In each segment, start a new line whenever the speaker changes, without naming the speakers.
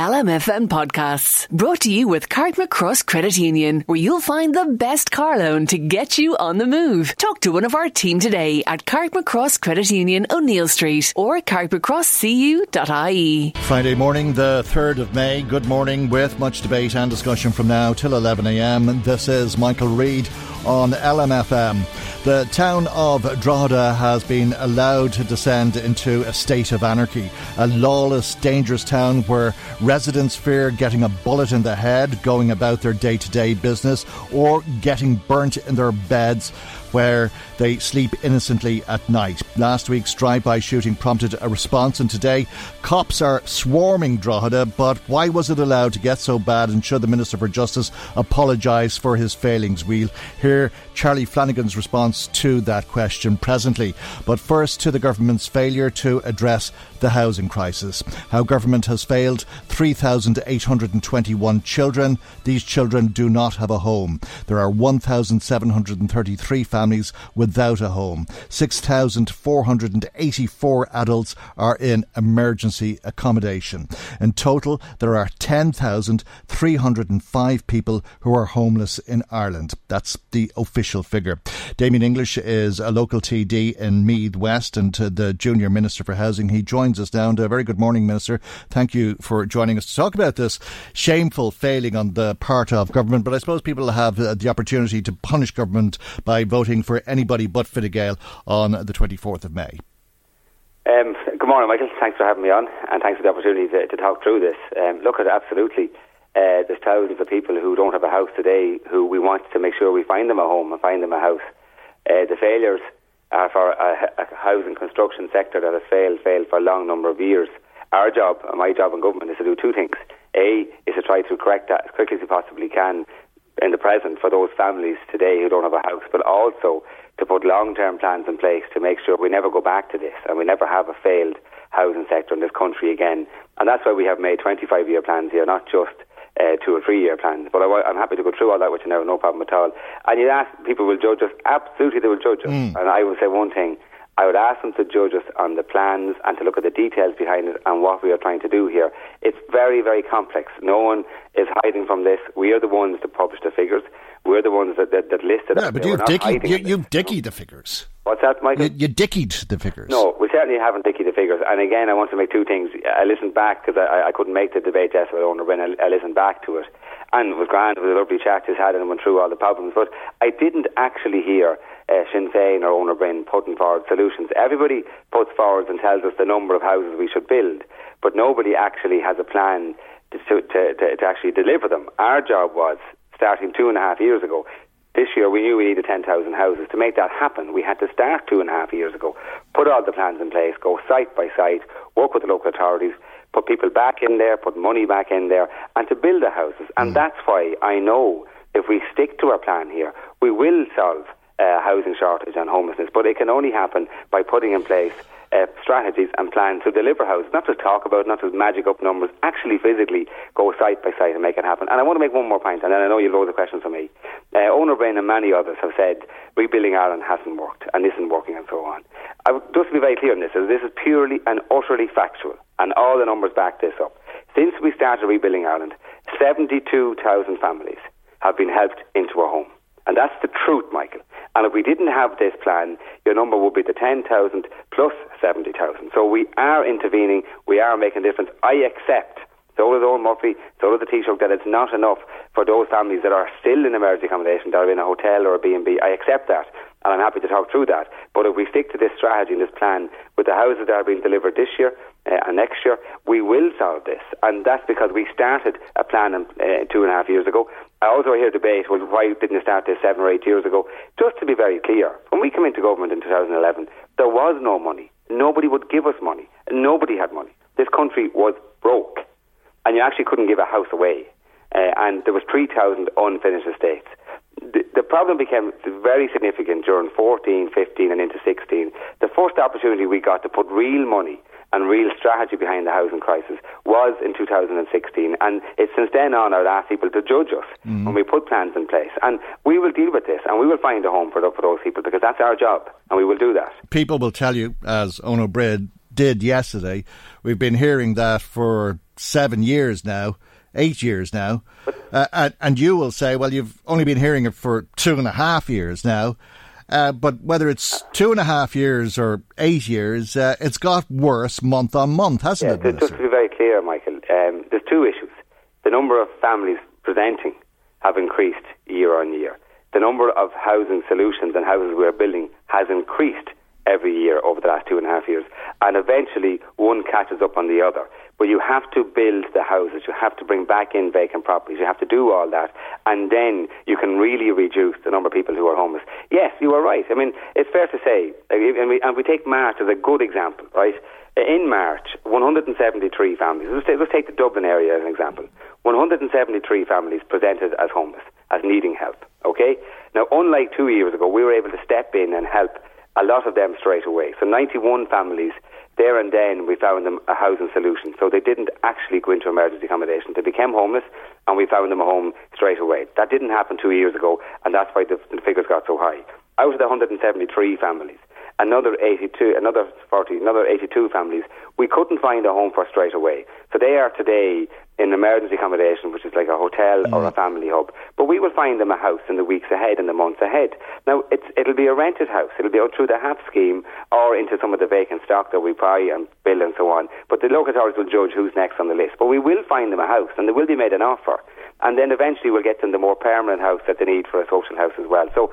LMFM podcasts brought to you with Carrickmacross Credit Union, where you'll find the best car loan to get you on the move. Talk to one of our team today at Carrickmacross Credit Union, O'Neill Street, or carrickmacrosscu.ie.
Friday morning, the 3rd of May. Good morning with much debate and discussion from now till 11am. This is Michael Reade on LMFM. The town of Drogheda has been allowed to descend into a state of anarchy. A lawless, dangerous town where residents fear getting a bullet in the head, going about their day to day business, or getting burnt in their beds where they sleep innocently at night. Last week's drive-by shooting prompted a response, and today cops are swarming Drogheda. But why was it allowed to get so bad? And should the Minister for Justice apologise for his failings? We'll hear Charlie Flanagan's response to that question presently. But first, to the government's failure to address the housing crisis. How government has failed 3,821 children. These children do not have a home. There are 1,733 families without a home. 6,484 adults are in emergency accommodation. In total, there are 10,305 people who are homeless in Ireland. That's the official figure. Damien English is a local TD in Meath West and the Junior Minister for Housing. He joins us now. And a very good morning, Minister. Thank you for joining us to talk about this shameful failing on the part of government. But I suppose people have uh, the opportunity to punish government by voting for anybody but Fine Gael on the 24th of May.
Um, good morning, Michael. Thanks for having me on, and thanks for the opportunity to, to talk through this. Um, look, at absolutely, uh, there's thousands of people who don't have a house today who we want to make sure we find them a home and find them a house. Uh, the failures are for a, a housing construction sector that has failed, failed for a long number of years. Our job, and my job in government, is to do two things. A is to try to correct that as quickly as we possibly can in the present for those families today who don't have a house, but also to put long-term plans in place to make sure we never go back to this and we never have a failed housing sector in this country again. And that's why we have made 25-year plans here, not just uh, two or three-year plans. But I, am happy to go through all that with you now, no problem at all. And you ask, people will judge us. Absolutely, they will judge us. Mm. And I will say one thing. I would ask them to judge us on the plans and to look at the details behind it and what we are trying to do here. It's very, very complex. No one is hiding from this. We are the ones to publish the figures. We're the ones that, that, that listed
yeah, but you've, dicky, you, you've dickied the figures.
What's that, Michael?
You, you dickied the figures.
No, we certainly haven't dickied the figures. And again, I want to make two things. I listened back because I, I couldn't make the debate yesterday Eoin Ó Broin. I, I listened back to it. And it was grand. It was a lovely chat just had and went through all the problems. But I didn't actually hear uh, Sinn Féin or Eoin Ó Broin putting forward solutions. Everybody puts forward and tells us the number of houses we should build. But nobody actually has a plan to, to, to, to actually deliver them. Our job was, starting two and a half years ago, this year we knew we needed 10,000 houses. To make that happen, we had to start two and a half years ago, put all the plans in place, go site by site, work with the local authorities, put people back in there, put money back in there, and to build the houses. And mm. that's why I know if we stick to our plan here, we will solve uh, housing shortage and homelessness. But it can only happen by putting in place uh, strategies and plans to deliver houses, not to talk about, not to magic up numbers, actually physically go site by site and make it happen. And I want to make one more point, and then I know you'll load the questions for me. Uh, Eoin Ó Broin and many others have said rebuilding Ireland hasn't worked and isn't working and so on. I would, just to be very clear on this, this is purely and utterly factual. and all the numbers back this up. Since we started rebuilding Ireland, 72,000 families have been helped into a home. And that's the truth, Michael. And if we didn't have this plan, your number would be the 10,000 plus 70,000. So we are intervening, we are making a difference. I accept, so does Eoghan Murphy, so does the Taoiseach, that it's not enough for those families that are still in emergency accommodation, that are in a hotel or a B&B. I accept that, and I'm happy to talk through that. But if we stick to this strategy and this plan with the houses that are being delivered this year, uh, and next year, we will solve this. And that's because we started a plan um, uh, two and a half years ago. I also hear debate, well, why didn't you start this seven or eight years ago? Just to be very clear, when we came into government in 2011, there was no money. Nobody would give us money. Nobody had money. This country was broke. And you actually couldn't give a house away. Uh, and there was 3,000 unfinished estates. The, the, problem became very significant during 14, 15 and into 16. The first opportunity we got to put real money and real strategy behind the housing crisis was in 2016. And it's since then on I'd ask people to judge us mm. when we put plans in place. And we will deal with this and we will find a home for, for those people because that's our job and we will do that.
People will tell you, as Eoin Ó Broin did yesterday, we've been hearing that for seven years now eight years now, uh, and, you will say, well, you've only been hearing it for two and a half years now. Uh, but whether it's two and a half years or eight years, uh, it's got worse month on month, hasn't
yeah,
it?
Minister? Just to be very clear, Michael, um, there's two issues. The number of families presenting have increased year on year. The number of housing solutions and houses we're building has increased every year over the last two and a half years. And eventually, one catches up on the other. But you have to build the houses, you have to bring back in vacant properties, you have to do all that, and then you can really reduce the number of people who are homeless. Yes, you are right. I mean, it's fair to say, and we, and we take March as a good example, right? In March, 173 families, let's let's take the Dublin area as an example, 173 families presented as homeless, as needing help, okay? Now, unlike two years ago, we were able to step in and help a lot of them straight away. So 91 families there and then we found them a housing solution. So they didn't actually go into emergency accommodation. They became homeless and we found them a home straight away. That didn't happen two years ago and that's why the, the figures got so high. Out of the 173 families, another 82, another 40, another 82 families we couldn't find a home for straight away. So they are today in emergency accommodation, which is like a hotel mm. or a family hub. But we will find them a house in the weeks ahead and the months ahead. Now, it'll be a rented house. It'll be out through the HAP scheme or into some of the vacant stock that we buy and build and so on. But the local authorities will judge who's next on the list. But we will find them a house and they will be made an offer. And then eventually we'll get them the more permanent house that they need for a social house as well. So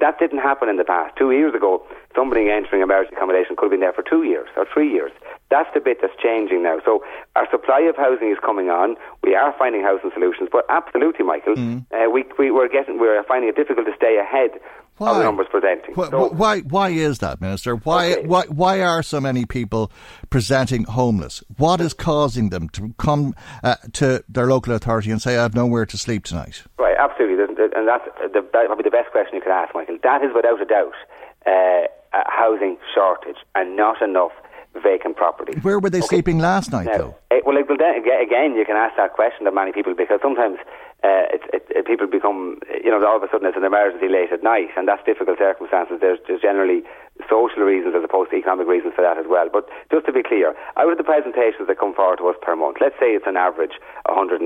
that didn't happen in the past. Two years ago, somebody entering emergency accommodation could have been there for two years or three years. That's the bit that's changing now. So our supply of housing is coming on. We are finding housing solutions, but absolutely, Michael, mm. uh, we, we we're getting we're finding it difficult to stay ahead why? the numbers presenting.
Why, so, why why is that, Minister? Why okay. why why are so many people presenting homeless? What is causing them to come uh, to their local authority and say, "I have nowhere to sleep tonight"?
Right, absolutely, and that's the, that probably the best question you could ask, Michael. That is without a doubt uh, a housing shortage and not enough vacant property.
Where were they okay. sleeping last night,
now,
though?
It, well, again, you can ask that question to many people because sometimes uh, it, it, people become, you know, all of a sudden it's an emergency late at night, and that's difficult circumstances. There's, there's generally social reasons as opposed to economic reasons for that as well. But just to be clear, out of the presentations that come forward to us per month, let's say it's an average 180.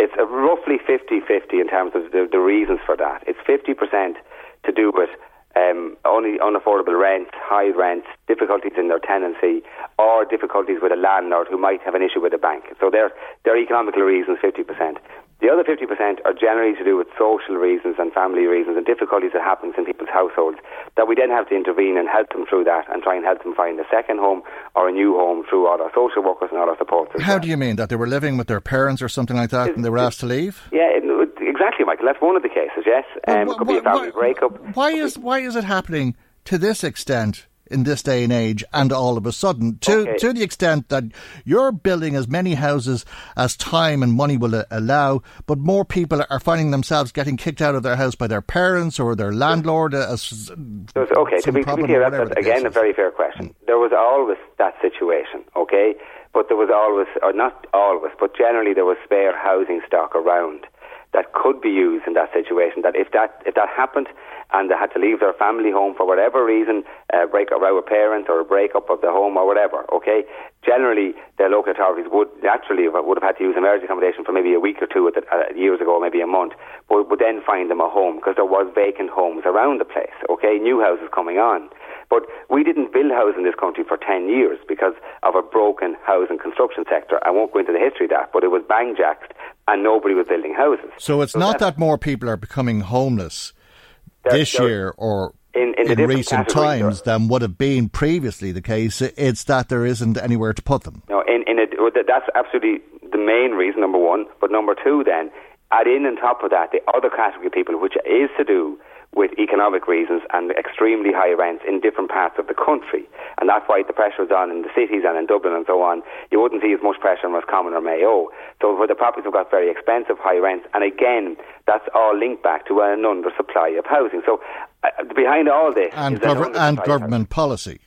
It's roughly 50-50 in terms of the, the reasons for that. It's 50% to do with um, only unaffordable rent, high rents, difficulties in their tenancy, or difficulties with a landlord who might have an issue with a bank. So they're, they're economical reasons, 50%. The other 50% are generally to do with social reasons and family reasons and difficulties that happens in people's households that we then have to intervene and help them through that and try and help them find a second home or a new home through all our social workers and all our supports.
How well. do you mean? That they were living with their parents or something like that it's, and they were asked to leave?
Yeah, it, exactly, Michael. That's one of the cases, yes. Um, it could be a family breakup.
Why is, why is it happening to this extent? In this day and age, and all of a sudden, to okay. to the extent that you're building as many houses as time and money will allow, but more people are finding themselves getting kicked out of their house by their parents or their landlord. As
okay, to be, to be clear, that's again a very fair question. Mm. There was always that situation, okay, but there was always, or not always, but generally there was spare housing stock around that could be used in that situation. That if that if that happened and they had to leave their family home for whatever reason, uh, break up with parents or a breakup of the home or whatever, okay, generally the local authorities would naturally would have had to use emergency accommodation for maybe a week or two uh, years ago, maybe a month, but would then find them a home because there was vacant homes around the place, okay, new houses coming on. But we didn't build houses in this country for 10 years because of a broken housing construction sector. I won't go into the history of that, but it was bang jacked and nobody was building houses.
So it's so not that more people are becoming homeless this year or in, in, in recent times than would have been previously the case. It's that there isn't anywhere to put them.
No, in, in that's absolutely the main reason, number one. But number two, then, add in on top of that the other category of people, which is to do with economic reasons and extremely high rents in different parts of the country. And that's why the pressure is on in the cities and in Dublin and so on. You wouldn't see as much pressure on Roscommon or Mayo. So where the properties have got very expensive high rents, and again, that's all linked back to an undersupply of housing. So uh, behind all this
and, gov- and government policy.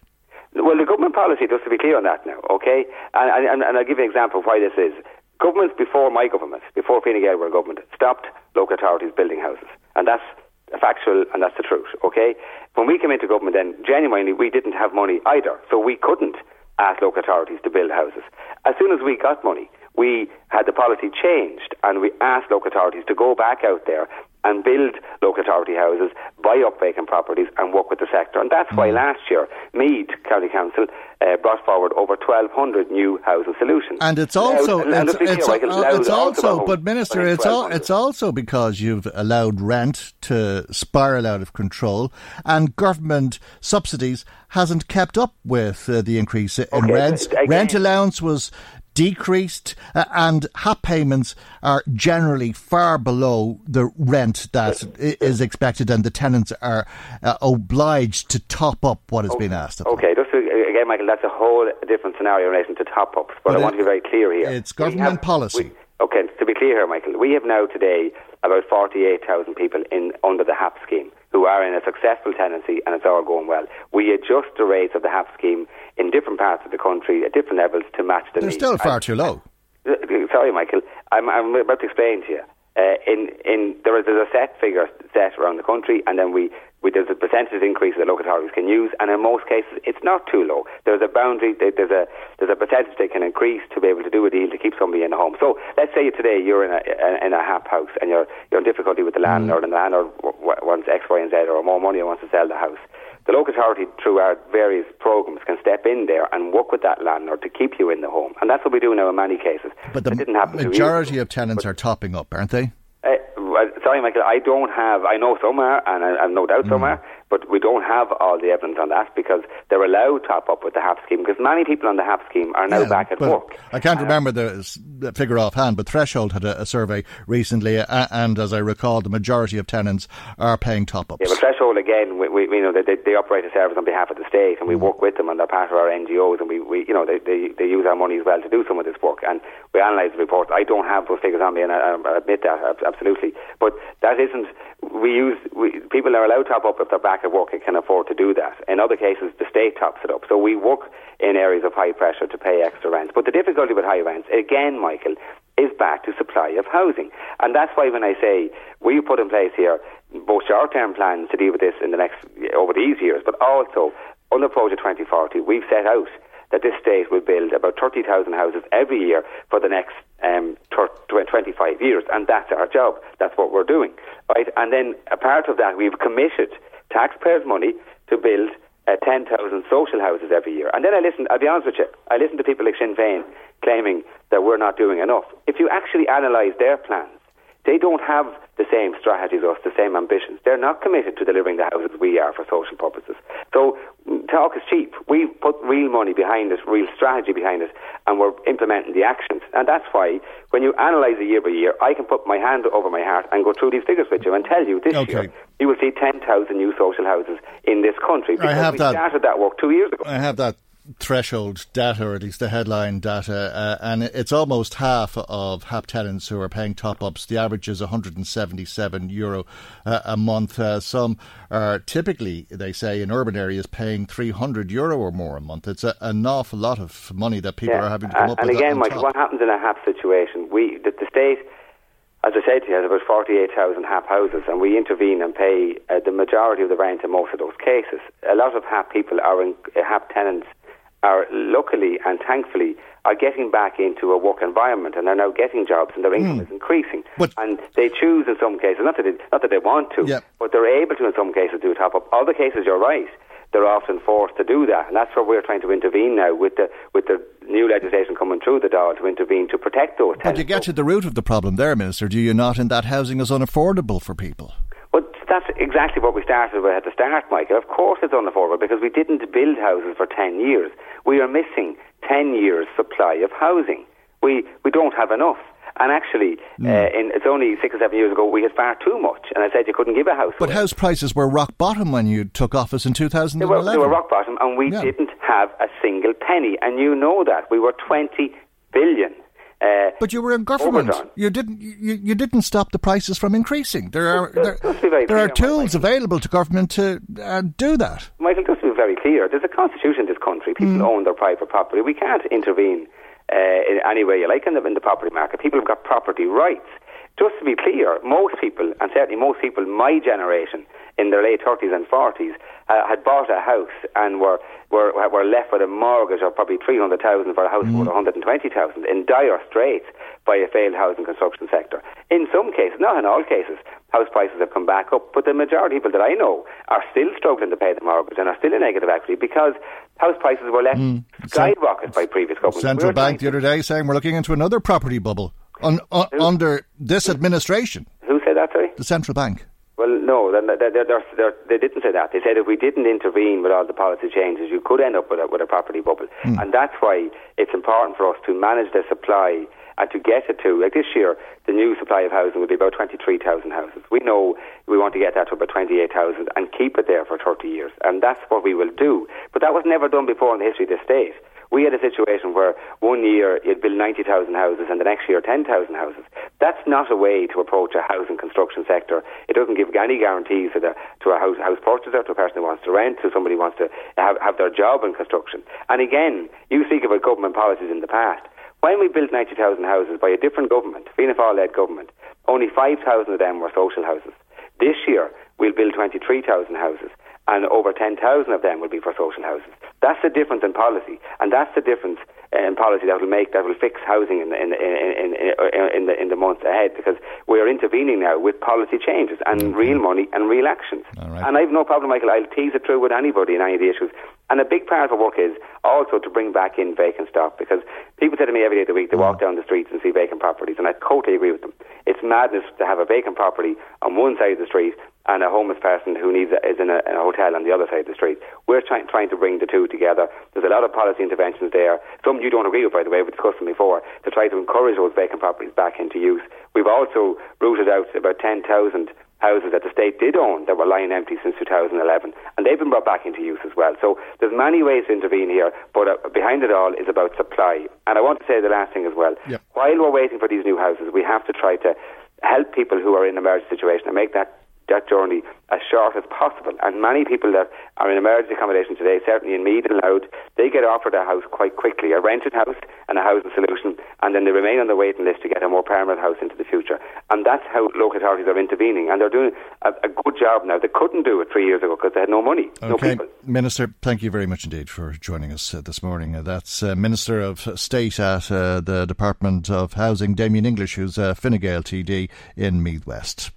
Well, the government policy, just to be clear on that now, okay? And, and, and I'll give you an example of why this is. Governments before my government, before Fine Gael were government, stopped local authorities building houses. And that's factual and that's the truth, okay? When we came into government then, genuinely, we didn't have money either. So we couldn't ask local authorities to build houses. As soon as we got money, we had the policy changed and we asked local authorities to go back out there and build local authority houses, buy up vacant properties and work with the sector. And that's mm. why last year Meath County Council uh, brought forward over 1,200 new housing solutions.
And it's also, it's, it's, it's also, but Minister, it's, al- it's also because you've allowed rent to spiral out of control and government subsidies hasn't kept up with uh, the increase in okay, rents. Rent allowance was decreased, uh, and HAP payments are generally far below the rent that is expected, and the tenants are uh, obliged to top up what has
okay.
been asked of
them. Okay, just to, again, Michael, that's a whole different scenario in relation to top ups, but, but I it, want to be very clear here.
It's government have, policy.
We, okay, to be clear here, Michael, we have now today about 48,000 people in under the HAP scheme who are in a successful tenancy and it's all going well. We adjust the rates of the HAP scheme in different parts of the country at different levels to match the
They're still far too low.
Uh, sorry, Michael. I'm, I'm about to explain to you. Uh, in, in, there is a set figure set around the country, and then we we, there's a percentage increase that local authorities can use, and in most cases, it's not too low. There's a boundary, there's a there's a percentage they can increase to be able to do a deal to keep somebody in the home. So let's say today you're in a in a HAP house and you're you're in difficulty with the landlord, mm. and the landlord wants X, Y, and Z, or more money and wants to sell the house. The local authority, through our various programs, can step in there and work with that landlord to keep you in the home, and that's what we do now in many cases.
But the
didn't happen
majority of tenants but, are topping up, aren't they?
Uh, sorry, Michael, I don't have, I know some are, and I have no doubt mm. some are, but we don't have all the evidence on that because they're allowed to top up with the HAP scheme because many people on the HAP scheme are now yeah, back at work.
I can't uh, remember the figure offhand, but Threshold had a, a survey recently, uh, and as I recall, the majority of tenants are paying top ups.
Yeah, but Threshold again, we, we you know they, they, operate a service on behalf of the state, and we mm. work with them, and they're part of our NGOs, and we, we you know they, they, they use our money as well to do some of this work, and we analyse the reports. I don't have those figures on me, and I, I admit that absolutely, but that isn't we use we, people are allowed to top up if they're back at work and can afford to do that. In other cases, the state tops it up. So we work in areas of high pressure to pay extra rents. But the difficulty with high rents, again, Michael, is back to supply of housing, and that's why when I say we put in place here both short-term plans to deal with this in the next over these years, but also under Project 2040, we've set out that this state will build about 30,000 houses every year for the next um, 25 years, and that's our job. That's what we're doing, right? And then a part of that, we've committed taxpayers' money to build uh, 10,000 social houses every year. And then I listen, I'll be honest with you, I listen to people like Sinn Féin claiming that we're not doing enough. If you actually analyse their plans, they don't have the same strategies or the same ambitions. They're not committed to delivering the houses we are for social purposes. So mm, talk is cheap. We put real money behind it, real strategy behind it, and we're implementing the actions. And that's why when you analyse a year by year, I can put my hand over my heart and go through these figures with you and tell you this okay. year you will see 10,000 new social houses in this country because we that. started that work two years ago.
I have that threshold data, or at least the headline data, uh, and it's almost half of HAP tenants who are paying top ups. The average is 177 euro uh, a month. Uh, some are typically, they say, in urban areas paying 300 euro or more a month. It's a, an awful lot of money that people
yeah.
are having to come up
and
with.
And again, Mike, what happens in a HAP situation? We, the, the state as I said to you, has about 48,000 HAP houses, and we intervene and pay uh, the majority of the rent in most of those cases. A lot of HAP people are in, uh, HAP tenants are luckily and thankfully are getting back into a work environment and are now getting jobs and their income mm. is increasing.
But
and they choose in some cases, not that they, not that they want to,
yep.
but they're able to in some cases do a top up. Other cases, you're right they're often forced to do that. And that's where we're trying to intervene now with the with the new legislation coming through the Dáil to intervene to protect those
tenants. But you get to the root of the problem there, Minister, do you not, in that housing is unaffordable for people?
Well, that's exactly what we started with at the start, Michael. Of course it's unaffordable because we didn't build houses for 10 years. We are missing 10 years' supply of housing. We, we don't have enough. And actually, mm. uh, in, it's only six or seven years ago we had far too much, and I said you couldn't give a house.
But house prices were rock bottom when you took office in 2011.
They were, they were rock bottom, and we yeah. didn't have a single penny, and you know that we were 20 billion. Uh,
but you were in government. You didn't. You, you didn't stop the prices from increasing. There are there, there are tools available to government to uh, do that.
Michael, just to be very clear, there's a constitution in this country. People mm. own their private property. We can't intervene uh, in any way you like in the, in the property market. People have got property rights. Just to be clear, most people, and certainly most people my generation, in their late 30s and 40s, uh, had bought a house and were, were, were left with a mortgage of probably 300000 for a house mm. worth 120000 in dire straits by a failed housing construction sector. In some cases, not in all cases, house prices have come back up, but the majority of people that I know are still struggling to pay the mortgage and are still in negative equity because house prices were left mm. skyrocket by previous governments.
Central we Bank the other day saying we're looking into another property bubble un, un, under this administration.
Who said that, sorry?
The Central Bank.
Well, no, they're, they're, they're, they didn't say that. They said if we didn't intervene with all the policy changes, you could end up with a, with a property bubble. Mm. And that's why it's important for us to manage the supply and to get it to, like this year, the new supply of housing will be about 23,000 houses. We know we want to get that to about 28,000 and keep it there for 30 years. And that's what we will do. But that was never done before in the history of the state. We had a situation where one year you'd build 90,000 houses and the next year 10,000 houses. That's not a way to approach a housing construction sector. It doesn't give any guarantees to, the, to a house, house purchaser, to a person who wants to rent, to somebody who wants to have, have their job in construction. And again, you speak about government policies in the past. When we built 90,000 houses by a different government, Fianna Fáil-led government, only 5,000 of them were social houses. This year, we'll build 23,000 houses and over 10,000 of them will be for social houses. That's the difference in policy, and that's the difference in policy that will make that will fix housing in the, in, in, in, in, the in the months ahead because we are intervening now with policy changes and mm-hmm. real money and real actions.
Right.
And I have no problem, Michael. I'll tease it through with anybody in any of the issues. And a big part of our work is also to bring back in vacant stock because people say to me every day of the week they walk mm. down the streets and see vacant properties, and I totally agree with them. It's madness to have a vacant property on one side of the street and a homeless person who needs a, is in a, in a, hotel on the other side of the street. We're trying, trying to bring the two together. There's a lot of policy interventions there. Some you don't agree with, by the way, we've discussed them before, to try to encourage those vacant properties back into use. We've also rooted out about 10,000 houses that the state did own that were lying empty since 2011, and they've been brought back into use as well. So there's many ways to intervene here, but uh, behind it all is about supply. And I want to say the last thing as well.
Yep.
While we're waiting for these new houses, we have to try to help people who are in a marriage situation and make that that journey as short as possible. And many people that are in emergency accommodation today, certainly in Meath and Louth, they get offered a house quite quickly, a rented house and a housing solution, and then they remain on the waiting list to get a more permanent house into the future. And that's how local authorities are intervening, and they're doing a, a good job now. They couldn't do it three years ago because they had no money,
okay.
no people.
Minister, thank you very much indeed for joining us uh, this morning. Uh, that's uh, Minister of State at uh, the Department of Housing, Damien English, who's a Fine Gael TD in Meath West.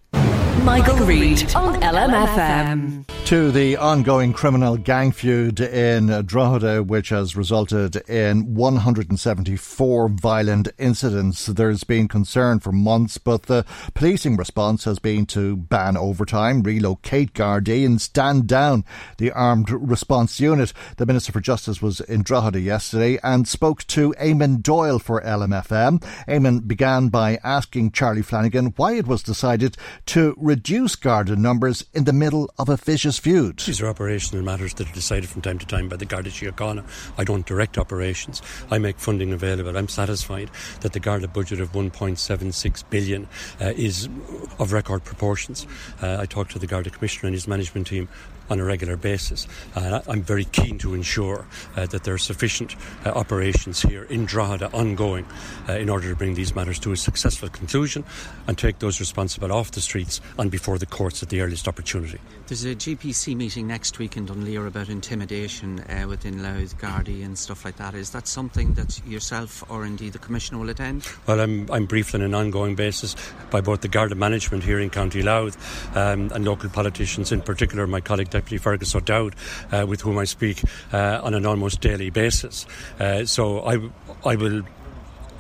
Michael, Reade on LMFM.
To the ongoing criminal gang feud in Drogheda, which has resulted in 174 violent incidents. There's been concern for months, but the policing response has been to ban overtime, relocate Gardaí, and stand down the armed response unit. The Minister for Justice was in Drogheda yesterday and spoke to Eamon Doyle for LMFM. Eamon began by asking Charlie Flanagan why it was decided to reduce Garda numbers in the middle of a vicious feud.
These are operational matters that are decided from time to time by the Garda Síochána. I don't direct operations. I make funding available. I'm satisfied that the Garda budget of 1.76 billion uh, is of record proportions. Uh, I talked to the Garda Commissioner and his management team on a regular basis. And I'm very keen to ensure uh, that there are sufficient uh, operations here in Drogheda ongoing uh, in order to bring these matters to a successful conclusion and take those responsible off the streets and before the courts at the earliest opportunity.
There's a JPC meeting next week in Dunleer about intimidation uh, within Louth, Gardaí and stuff like that. Is that something that yourself or indeed the Commissioner will attend?
Well, I'm, I'm briefed on an ongoing basis by both the Garda management here in County Louth um, and local politicians, in particular my colleague Deputy Fergus O'Dowd, uh, with whom I speak uh, on an almost daily basis. Uh, so I, I will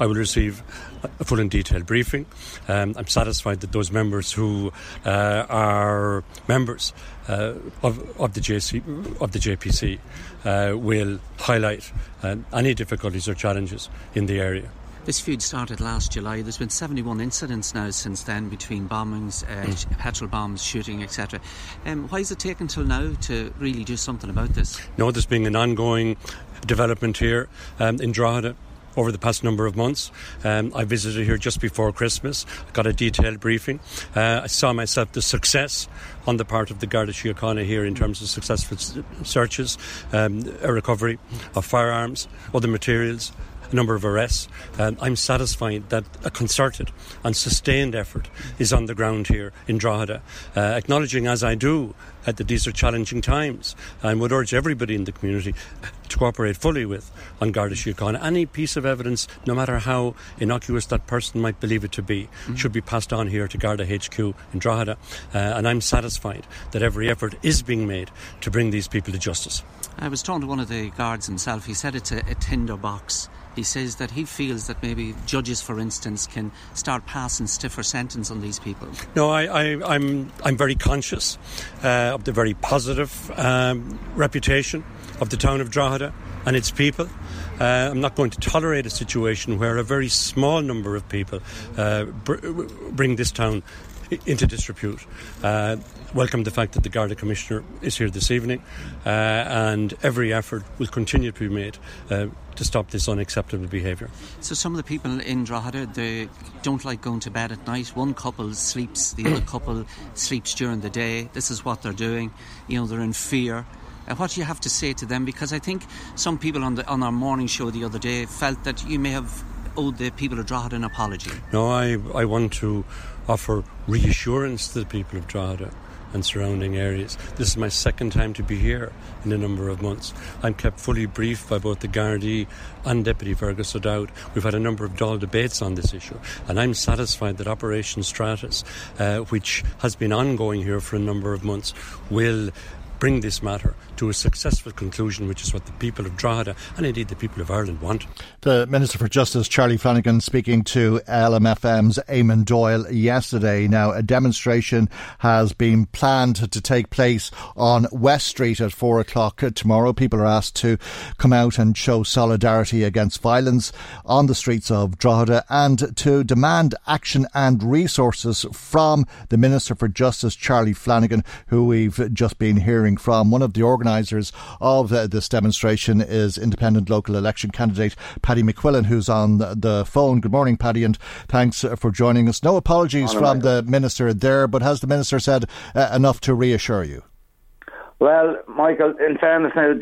I will receive a full and detailed briefing. Um, I'm satisfied that those members who uh, are members uh, of, of, the JC, of the JPC uh, will highlight um, any difficulties or challenges in the area.
This feud started last July. There's been 71 incidents now since then between bombings, uh, mm. petrol bombs, shooting, etc. Um, why is it taken till now to really do something about this?
No, there's been an ongoing development here um, in Drogheda over the past number of months. Um, I visited here just before Christmas, I got a detailed briefing. Uh, I saw myself the success on the part of the Garda Síochána here in terms of successful searches, um, a recovery of firearms, other materials, number of arrests. Um, I'm satisfied that a concerted and sustained effort is on the ground here in Drogheda, uh, acknowledging as I do uh, that these are challenging times and would urge everybody in the community to cooperate fully with on Garda Síochána. Any piece of evidence, no matter how innocuous that person might believe it to be, mm-hmm. should be passed on here to Garda HQ in Drogheda. Uh, and I'm satisfied that every effort is being made to bring these people to justice.
I was talking to one of the guards himself. He said it's a, a tinder box he says that he feels that maybe judges, for instance, can start passing stiffer sentence on these people.
No, I, am I'm, I'm very conscious uh, of the very positive um, reputation of the town of Drogheda and its people. Uh, I'm not going to tolerate a situation where a very small number of people uh, br- bring this town into disrepute. Uh, welcome the fact that the Garda Commissioner is here this evening, uh, and every effort will continue to be made uh, to stop this unacceptable behaviour.
So, some of the people in Drogheda they don't like going to bed at night. One couple sleeps, the other couple sleeps during the day. This is what they're doing. You know, they're in fear. Uh, what do you have to say to them? Because I think some people on the on our morning show the other day felt that you may have owed the people of Drogheda an apology.
No, I I want to offer reassurance to the people of Drogheda and surrounding areas. This is my second time to be here in a number of months. I'm kept fully briefed by both the Gardaí and Deputy Fergus O'Dowd. We've had a number of Dáil debates on this issue, and I'm satisfied that Operation Stratus, uh, which has been ongoing here for a number of months, will bring this matter to a successful conclusion, which is what the people of Drogheda and indeed the people of Ireland want.
The Minister for Justice, Charlie Flanagan, speaking to LMFM's Eamon Doyle yesterday. Now, a demonstration has been planned to take place on West Street at four o'clock tomorrow. People are asked to come out and show solidarity against violence on the streets of Drogheda and to demand action and resources from the Minister for Justice, Charlie Flanagan, who we've just been hearing from. One of the organisers of uh, this demonstration is independent local election candidate Paddy McQuillan, who's on the phone. Good morning, Paddy, and thanks uh, for joining us. No apologies from the Minister there, but has the Minister said uh, enough to reassure you?
Well, Michael, in fairness, now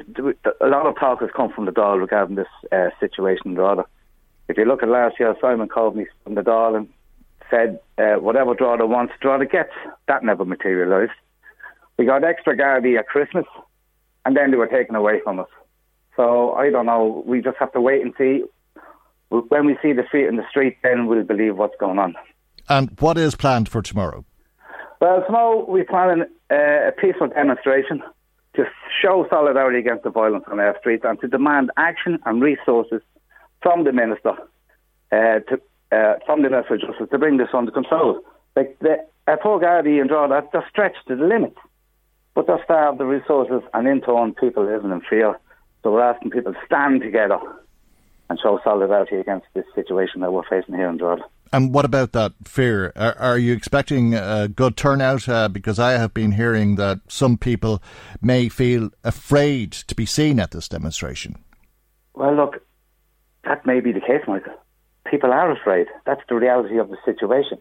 a lot of talk has come from the Dáil regarding this uh, situation Drogheda. If you look at last year, Simon called me from the Dáil and said uh, whatever Drogheda wants, Drogheda gets. That never materialised. We got extra Gardaí at Christmas, and then they were taken away from us. So I don't know. We just have to wait and see. When we see the feet in the street, then we'll believe what's going on.
And what is planned for tomorrow?
Well, tomorrow we're planning uh, a peaceful demonstration to show solidarity against the violence on our streets and to demand action and resources from the minister, uh, to, uh, from the Minister of Justice, to bring this under control. Like the uh, poor Gardaí and Draw, they're stretched to the limit but they're starved the resources, and in turn, people living in fear. So we're asking people to stand together and show solidarity against this situation that we're facing here in Drogheda.
And what about that fear? Are, are you expecting a good turnout? Uh, because I have been hearing that some people may feel afraid to be seen at this demonstration.
Well, look, that may be the case, Michael. People are afraid. That's the reality of the situation.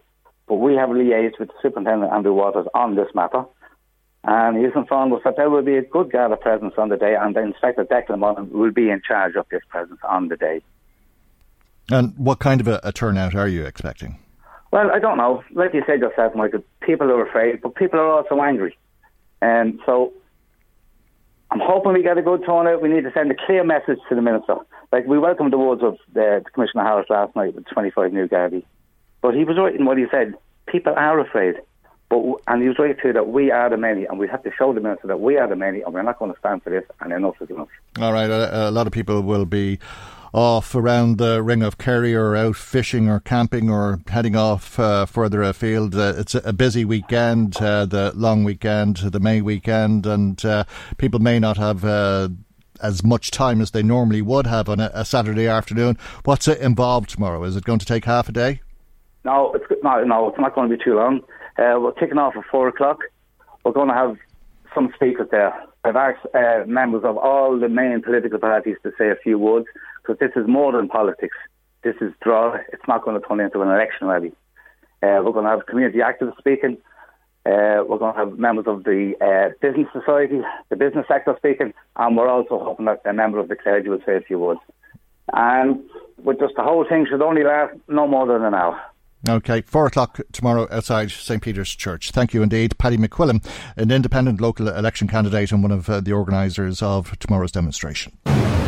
But we have liaised with Superintendent Andrew Waters on this matter. And he's informed us that there will be a good Garda presence on the day, and the Inspector Declan Mullen will be in charge of this presence on the day.
And what kind of a, a turnout are you expecting?
Well, I don't know. Like you said yourself, Michael, people are afraid, but people are also angry. And so I'm hoping we get a good turnout. We need to send a clear message to the Minister. Like, we welcomed the words of uh, the, Commissioner Harris last night with 25 new Gardaí. But he was right in what he said. People are afraid. But, and he was right too that we are the many, and we have to show the minister that we are the many, and we're not going to stand for this, and enough is enough.
All right, a, a lot of people will be off around the Ring of Kerry or out fishing or camping or heading off uh, further afield. Uh, it's a busy weekend, uh, the long weekend, the May weekend, and uh, people may not have uh, as much time as they normally would have on a, a Saturday afternoon. What's it involved tomorrow? Is it going to take half a day?
No, it's no, no, it's not going to be too long. Uh, we're kicking off at four o'clock. We're going to have some speakers there. I've asked uh, members of all the main political parties to say a few words because this is more than politics. This is draw. It's not going to turn into an election rally. Uh, we're going to have community activists speaking. Uh, we're going to have members of the uh, business society, the business sector speaking, and we're also hoping that a member of the clergy will say a few words. And with just the whole thing should only last no more than an hour.
Okay, four o'clock tomorrow outside St Peter's Church. Thank you indeed. Paddy McQuillan, an independent local election candidate and one of uh, the organisers of tomorrow's demonstration.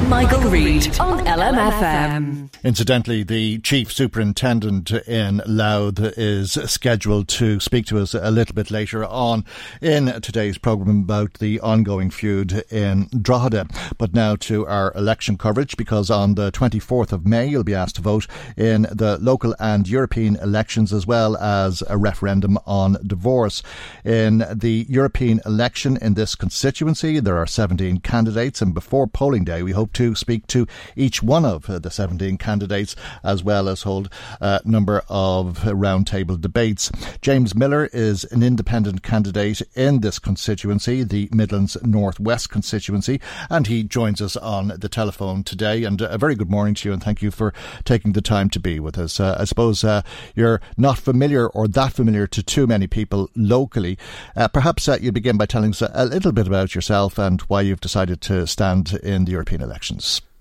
Michael, Reade on LMFM.
Incidentally, the Chief Superintendent in Louth is scheduled to speak to us a little bit later on in today's programme about the ongoing feud in Drogheda. But now to our election coverage because on the 24th of May you'll be asked to vote in the local and European elections as well as a referendum on divorce. In the European election in this constituency, there are 17 candidates, and before polling day, we hope to speak to each one of the 17 candidates as well as hold a number of roundtable debates. James Miller is an independent candidate in this constituency, the Midlands Northwest constituency, and he joins us on the telephone today. And a very good morning to you, and thank you for taking the time to be with us. Uh, I suppose uh, you're not familiar or that familiar to too many people locally. Uh, perhaps uh, you begin by telling us a little bit about yourself and why you've decided to stand in the European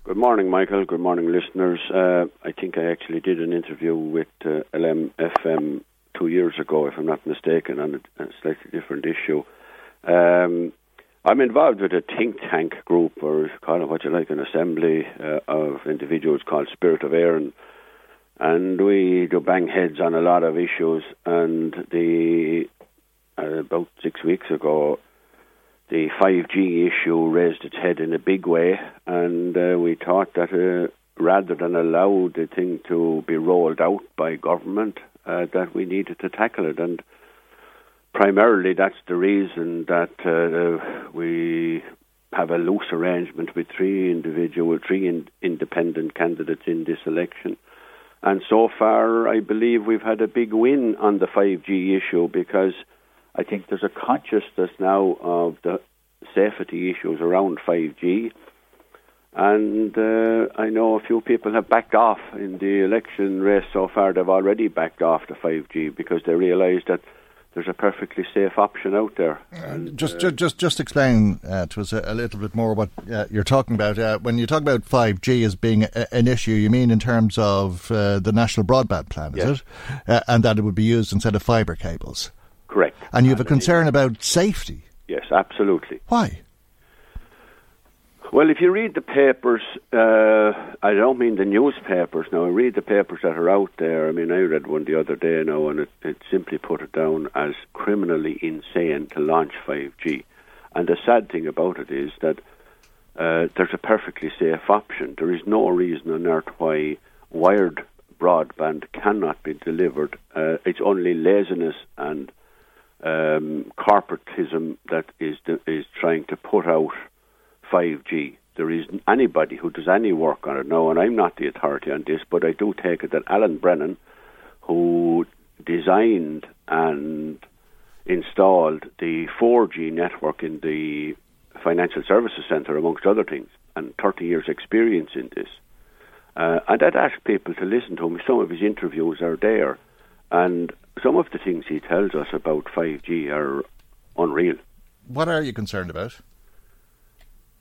Good morning, Michael. Good morning, listeners. Uh, I think I actually did an interview with uh, LMFM two years ago, if I'm not mistaken, on a, slightly different issue. Um, I'm involved with a think tank group, or kind of what you like, an assembly uh, of individuals called Spirit of Éireann and we do bang heads on a lot of issues. And the uh, about six weeks ago, the 5G issue raised its head in a big way, and uh, we thought that uh, rather than allow the thing to be rolled out by government, uh, that we needed to tackle it. And primarily, that's the reason that uh, we have a loose arrangement with three individual, three in, independent candidates in this election. And so far, I believe we've had a big win on the 5G issue because I think there's a consciousness now of the safety issues around 5G. And uh, I know a few people have backed off in the election race so far. They've already backed off the 5G because they realise that there's a perfectly safe option out there.
And, just, uh, just, just, just explain uh, to us a, a, little bit more what uh, you're talking about. Uh, when you talk about 5G as being a, an issue, you mean in terms of uh, the national broadband plan, is yes. it? Uh, and that it would be used instead of fibre cables.
Correct.
And you have a concern about safety.
Yes, absolutely.
Why?
Well, if you read the papers, uh, I don't mean the newspapers now. I read the papers that are out there. I mean, I read one the other day now, and it, it simply put it down as criminally insane to launch 5G. And the sad thing about it is that uh, there's a perfectly safe option. There is no reason on earth why wired broadband cannot be delivered. Uh, it's only laziness and um, corporatism that is is trying to put out 5G. There isn't anybody who does any work on it now, and I'm not the authority on this, but I do take it that Alan Brennan, who designed and installed the 4G network in the Financial Services Centre, amongst other things, and 30 years' experience in this. Uh, and I'd ask people to listen to him. Some of his interviews are there, and some of the things he tells us about 5G are unreal.
What are you concerned about?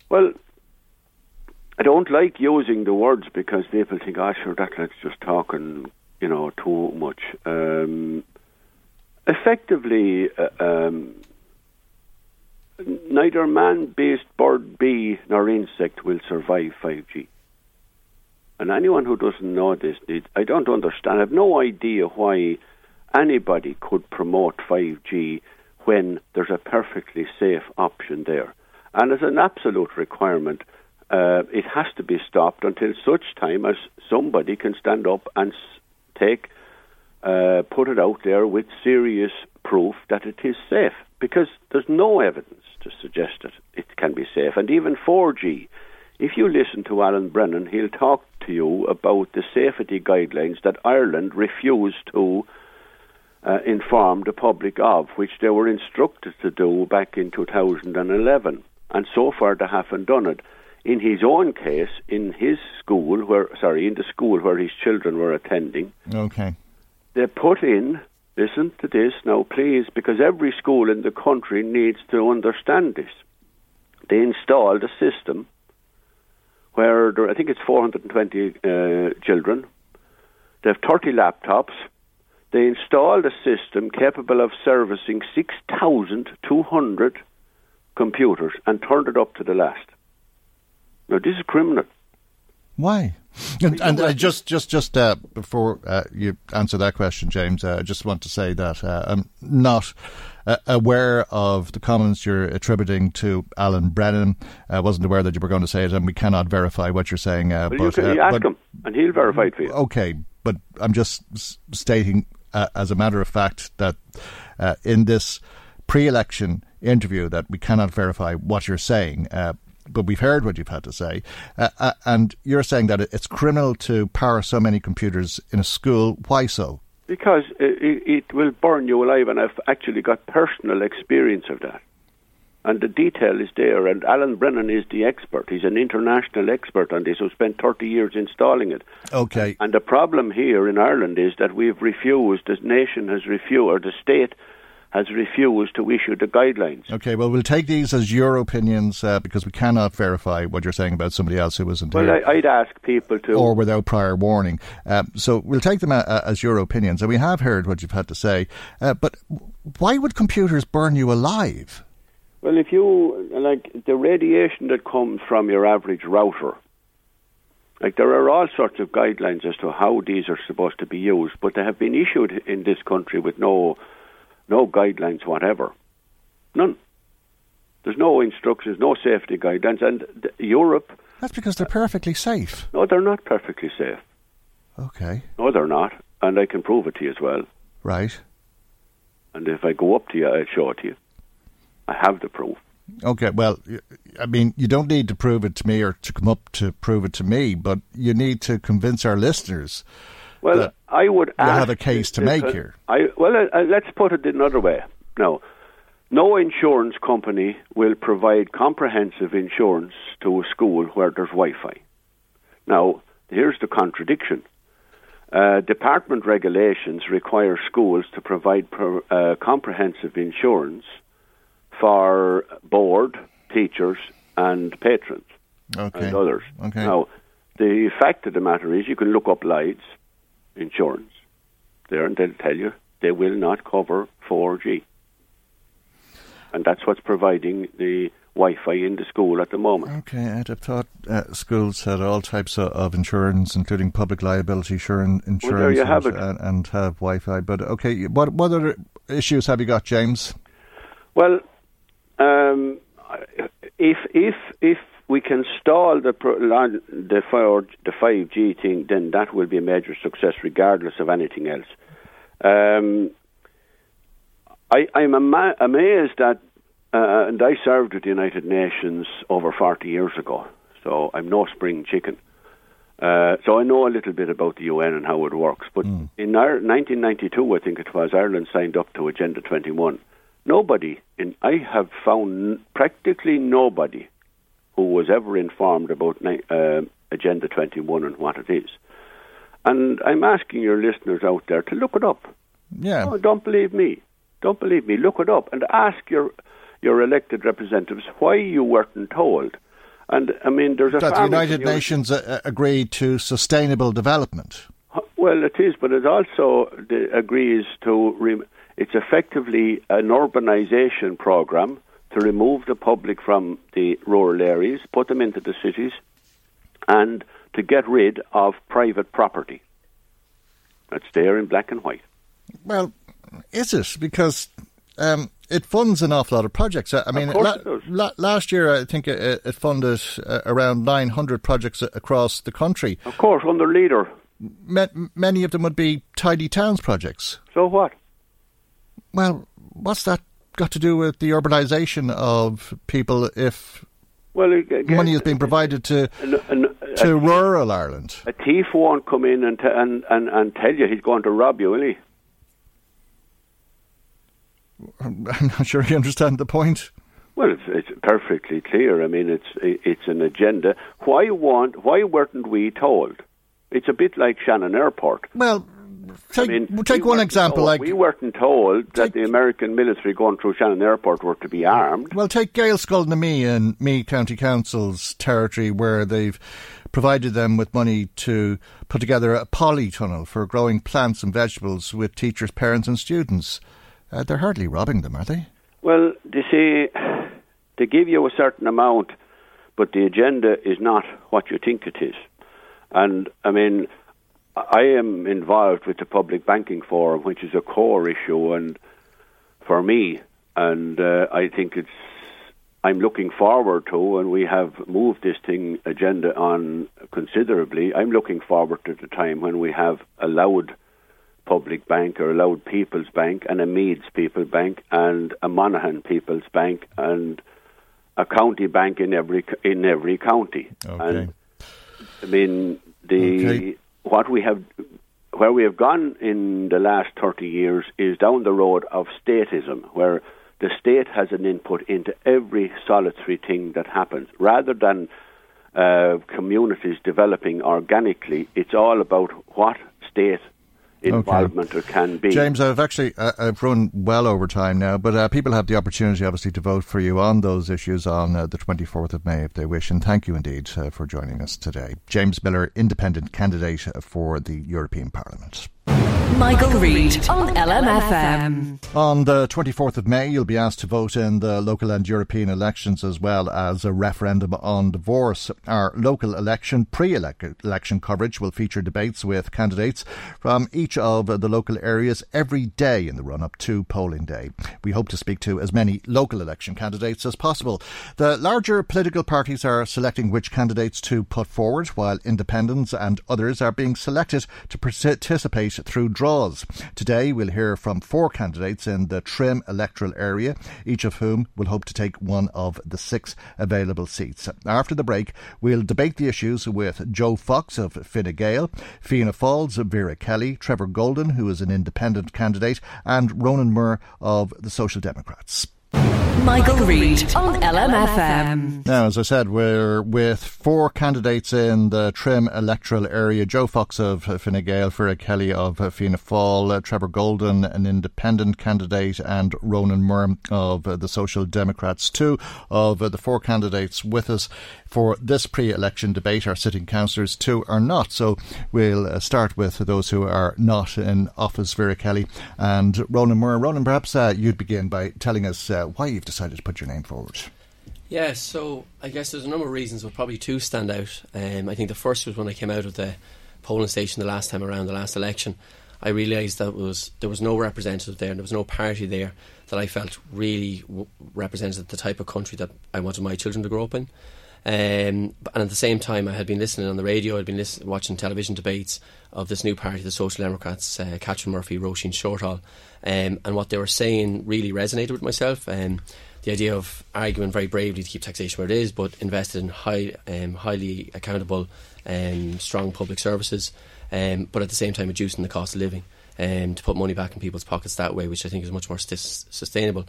Well, I don't like using the words because people think, "Ah, oh, sure, that let's just talking, you know, too much." Um, effectively, uh, um, neither man-based bird, bee, nor insect will survive 5G. And anyone who doesn't know this, I don't understand. I have no idea why anybody could promote 5G when there's a perfectly safe option there. And as an absolute requirement, uh, it has to be stopped until such time as somebody can stand up and take, uh, put it out there with serious proof that it is safe. Because there's no evidence to suggest that it can be safe. And even 4G, if you listen to Alan Brennan, he'll talk to you about the safety guidelines that Ireland refused to uh, inform the public of, which they were instructed to do back in 2011. And so far they haven't done it. In his own case, in his school, where sorry, in the school where his children were attending,
okay,
they put in. Listen to this now, please, because every school in the country needs to understand this. They installed a system where there, I think it's 420 uh, children. They have 30 laptops. They installed a system capable of servicing 6,200 computers and turned it up to the last. Now, this is criminal.
Why? And, and uh, just, just, just uh, before uh, you answer that question, James, uh, I just want to say that uh, I'm not uh, aware of the comments you're attributing to Alan Brennan. I wasn't aware that you were going to say it, and we cannot verify what you're saying.
well,
but,
you can ask
but,
him, and he'll verify it for you.
Okay, but I'm just stating, as a matter of fact, that in this pre-election interview, that we cannot verify what you're saying but we've heard what you've had to say. Uh, uh, and you're saying that it's criminal to power so many computers in a school. Why so?
Because it, it will burn you alive, and I've actually got personal experience of that. And the detail is there, and Alan Brennan is the expert. He's an international expert on this who spent 30 years installing it.
Okay.
And the problem here in Ireland is that we've refused, the nation has refused, or the state has refused to issue the guidelines.
Okay, well, we'll take these as your opinions uh, because we cannot verify what you're saying about somebody else who wasn't
well,
here.
Well, I'd ask people to.
Or without prior warning. Um, so we'll take them uh, as your opinions, and we have heard what you've had to say. Uh, but why would computers burn you alive?
Well, if you, like, the radiation that comes from your average router, like there are all sorts of guidelines as to how these are supposed to be used, but they have been issued in this country with no no guidelines whatever. None. There's no instructions, no safety guidelines, and Europe.
That's because they're perfectly safe.
No, they're not perfectly safe.
Okay.
No, they're not, and I can prove it to you as well.
Right.
And if I go up to you, I'll show it to you. I have the proof.
Okay, well, I mean, you don't need to prove it to me or to come up to prove it to me, but you need to convince our listeners
well, I would
you have a case to make here.
I, well, uh, uh, let's put it another way. Now, no insurance company will provide comprehensive insurance to a school where there's Wi-Fi. Now, here's the contradiction. Uh, department regulations require schools to provide per, uh, comprehensive insurance for board, teachers, and patrons
okay.
and others.
Okay.
Now, the fact of the matter is, you can look up Lloyd's insurance there, and they'll tell you they will not cover 4G. And that's what's providing the Wi-Fi in the school at the moment.
Okay, I'd have thought uh, schools had all types of, of, insurance, including public liability insurance,
well, there you
and,
have it.
And, and, have Wi-Fi. But okay, what what other issues have you got, James?
Well, um, if if if we can stall the the the five G thing, then that will be a major success, regardless of anything else. Um, I, I'm ama- amazed that, uh, and I served with the United Nations over 40 years ago. so I'm no spring chicken. Uh, so I know a little bit about the UN and how it works. But
Mm.
in our 1992, I think it was, Ireland signed up to Agenda 21. Nobody, in, I have found practically nobody who was ever informed about uh, Agenda 21 and what it is. And I'm asking your listeners out there to look it up.
Yeah.
No, don't believe me. Don't believe me. Look it up and ask your your elected representatives why you weren't told. And I mean, there's a
that the United Nations uh, agreed to sustainable development.
Well, it is, but it also agrees to. Re- it's effectively an urbanisation program to remove the public from the rural areas, put them into the cities, and to get rid of private property. That's there in black and white.
Well, is it? Because um, it funds an awful lot of projects. I I mean, la-
it does.
la- last year I think it, it funded uh, around 900 projects across the country.
Of course, under leader.
Ma- many of them would be tidy towns projects.
So what?
Well, what's that got to do with the urbanisation of people if
Well, again,
money is being provided to
an- an-
to rural Ireland?
A thief won't come in and, t- and, and, and tell you he's going to rob you, will he?
I'm not sure you understand the point.
Well, it's, it's perfectly clear. I mean, it's it's an agenda. Why want? Why weren't we told? It's a bit like Shannon Airport.
Well, take,
I mean,
we'll take
we
one example.
told-
like
we weren't told that the American military going through Shannon Airport were to be armed.
Well, take Gaelscoil na Mí and Meath County Council's territory where they've provided them with money to put together a polytunnel for growing plants and vegetables with teachers, parents and students. Uh, they're hardly robbing them, are they?
Well, they say they give you a certain amount, but the agenda is not what you think it is. And I mean, I am involved with the Public Banking Forum, which is a core issue, and for me, and uh, I think it's. I'm looking forward to, and we have moved this thing agenda on considerably. I'm looking forward to the time when we have a Louth Public Bank or a Louth People's Bank and a Meath's People Bank and a Monaghan People's Bank and a county bank in every in every county.
Okay.
And I mean the
Okay.
What we have where we have gone in the last 30 years is down the road of statism where the state has an input into every solitary thing that happens. Rather than uh, communities developing organically it's all about what state involvement there can be
James, I've actually uh, I've run well over time now, but uh, people have the opportunity, obviously, to vote for you on those issues on uh, the 24th of May if they wish. And thank you indeed uh, for joining us today. James Miller, independent candidate for the European Parliament.
Michael Reade on LMFM.
On the 24th of May, you'll be asked to vote in the local and European elections as well as a referendum on divorce. Our local election, pre election coverage will feature debates with candidates from each of the local areas every day in the run up to polling day. We hope to speak to as many local election candidates as possible. The larger political parties are selecting which candidates to put forward, while independents and others are being selected to participate through draws. Today, we'll hear from four candidates in the Trim electoral area, each of whom will hope to take one of the six available seats. After the break, we'll debate the issues with Joe Fox of Fine Gael, Fianna Vera Kelly, Trevor Golden, who is an independent candidate, and Ronan Moore of the Social Democrats.
Michael Reade on LMFM.
Now, as I said, we're with four candidates in the Trim electoral area. Joe Fox of Fine Gael, Vera Kelly of Fianna Fáil, uh, Trevor Golden, an independent candidate, and Ronan Moore of uh, the Social Democrats. Two of uh, the four candidates with us for this pre-election debate are sitting councillors. Two are not. So we'll start with those who are not in office, Vera Kelly and Ronan Moore. Ronan, perhaps uh, you'd begin by telling us uh, why you've decided to put your name forward.
Yeah, so I guess there's a number of reasons, but probably two stand out. Um, I think the first was when I came out of the polling station the last time around, the last election. I realised that was there was no representative there, and there was no party there that I felt really w- represented the type of country that I wanted my children to grow up in. Um, and at the same time, I had been listening on the radio, I'd been listen, watching television debates of this new party, the Social Democrats, uh, Catherine Murphy, Roisin Shortall, um, and what they were saying really resonated with myself. Um, the idea of arguing very bravely to keep taxation where it is, but invested in high, um, highly accountable, um, strong public services, um, but at the same time reducing the cost of living, um, to put money back in people's pockets that way, which I think is much more st- sustainable.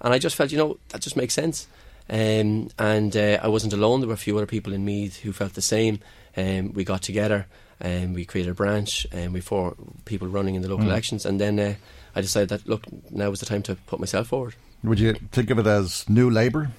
And I just felt, you know, that just makes sense. Um, and uh, I wasn't alone. There were a few other people in Meath who felt the same. Um, we got together and we created a branch and we four people running in the local
Mm.
elections. And then uh, I decided that look, now was the time to put myself forward.
Would you think of it as New Labour?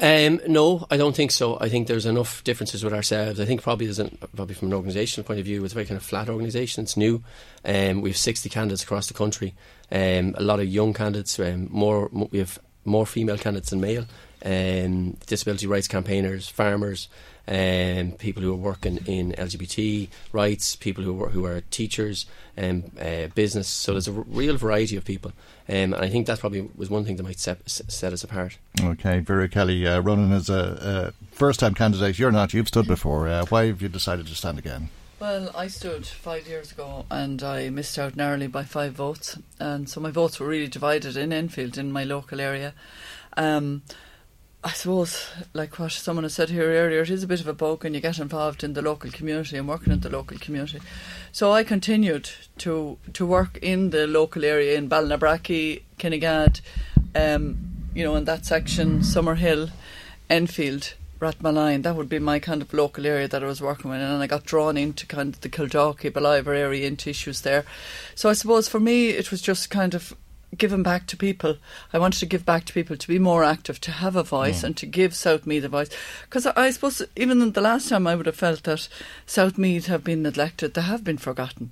Um, no, I don't think so. I think there's enough differences with ourselves. I think probably there's an, probably from an organisational point of view, it's a very kind of flat organisation. It's new. Um, we have 60 candidates across the country. Um, a lot of young candidates. Um, more, we have more female candidates than male. Um, disability rights campaigners, farmers, um, people who are working in LGBT rights, people who are, who are teachers, um, uh, business. So there's a r- real variety of people, um, and I think that probably was one thing that might set, set us apart.
Okay, Vera Kelly, uh, running as a, a first-time candidate. You're not. You've stood before. Uh, why have you decided to stand again?
Well, I stood five years ago and I missed out narrowly by five votes. And so my votes were really divided in Enfield, in my local area. Um, I suppose, like what someone has said here earlier, it is a bit of a bug and you get involved in the local community and working in the local community. So I continued to to work in the local area in Ballinabrackey, Kinnegad, um, you know, in that section, Summerhill, Enfield, Rathmolyon. That would be my kind of local area that I was working with, and I got drawn into kind of the Kildalkey, Ballivor area into issues there. So I suppose for me, it was just kind of giving back to people. I wanted to give back to people to be more active, to have a voice,
Mm.
and to give South Meath a voice. Because I, I suppose even the last time I would have felt that South Meath have been neglected, they have been forgotten.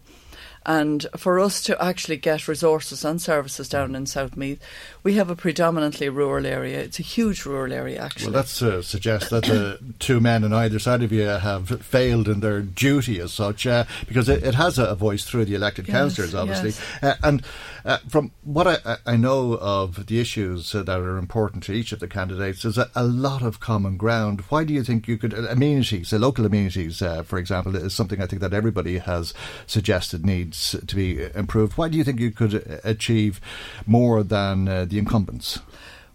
And for us to actually get resources and services down in South Meath, we have a predominantly rural area. It's a huge rural area, actually.
Well, that uh, suggests that the two men on either side of you have failed in their duty as such, uh, because it, it has a, a voice through the elected
Yes,
councillors, obviously.
yes.
Uh, and uh, from what I, I know of the issues that are important to each of the candidates, there's a, a lot of common ground. Why do you think you could, uh, amenities, uh, local amenities, uh, for example, is something I think that everybody has suggested needs to be improved. Why do you think you could uh, achieve more than uh, the incumbents?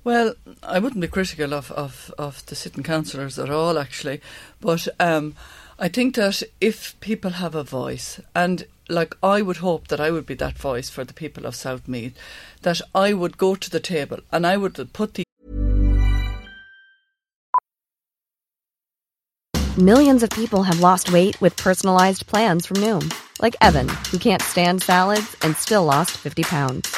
Well, I wouldn't be critical of, of, of the sitting councillors at all, actually. But um, I think that if people have a voice, and like I would hope that I would be that voice for the people of South Meath, that I would go to the table and I would put the
Millions of people have lost weight with personalized plans from Noom, like Evan, who can't stand salads and still lost 50 pounds.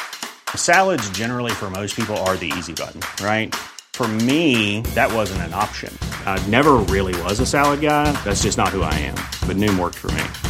Salads, generally, for most people, are the easy button, right? For me, that wasn't an option. I never really was a salad guy. That's just not who I am. But Noom worked for me.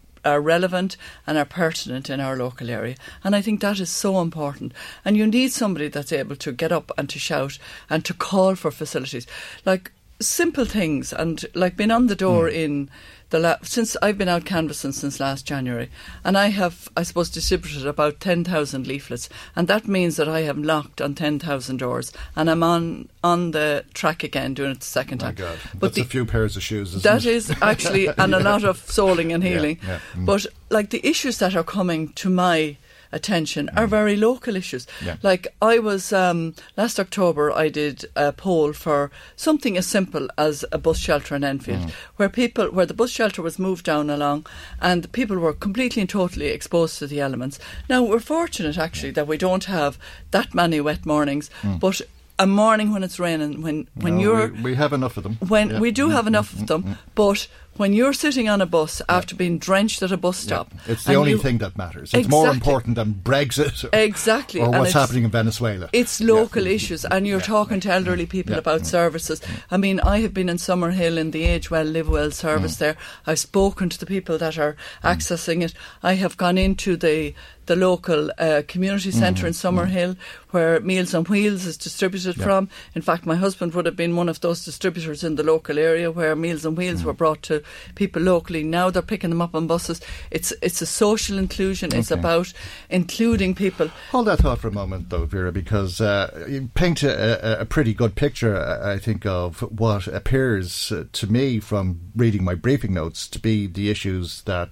are relevant and are pertinent in our local area. And I think that is so important. And you need somebody that's able to get up and to shout and to call for facilities. Like simple things and like being on the door in the la- since I've been out canvassing since last January and I have I suppose distributed about 10,000 leaflets and that means that I have knocked on 10,000 doors and I'm on on the track again doing it the second
My
time.
God,
But
that's a few pairs of shoes. Isn't
that
it?
is actually, and a lot of souling and
Yeah,
healing.
yeah, mm.
But like the issues that are coming to my attention are very local issues.
Yeah.
Like I was um, last October, I did a poll for something as simple as a bus shelter in Enfield,
Mm.
where people, where the bus shelter was moved down along, and the people were completely and totally exposed to the elements. Now we're fortunate actually that we don't have that many wet mornings,
Mm.
but a morning when it's raining, when when
No,
you're
we, we have enough of them.
when
Yeah.
we do have
Mm,
enough
mm,
of them,
mm, mm.
but when you're sitting on a bus after being drenched at a bus stop,
It's the only
you-
thing that matters. It's more important than Brexit or,
Exactly,
or what's happening in Venezuela.
It's local issues, and you're talking to elderly people
Yeah.
about services. I mean, I have been in Summerhill in the Age Well, Live Well service
Mm.
there. I've spoken to the people that are accessing it. I have gone into the the local uh, community centre
Mm.
in Summerhill where Meals on Wheels is distributed
Yeah.
from. In fact, my husband would have been one of those distributors in the local area where Meals on
Mm.
Wheels were brought to people locally. Now they're picking them up on buses. It's it's a social inclusion. It's about including people.
Hold that thought for a moment, though, Vera, because uh, you paint a, a, pretty good picture, I think, of what appears to me from reading my briefing notes to be the issues that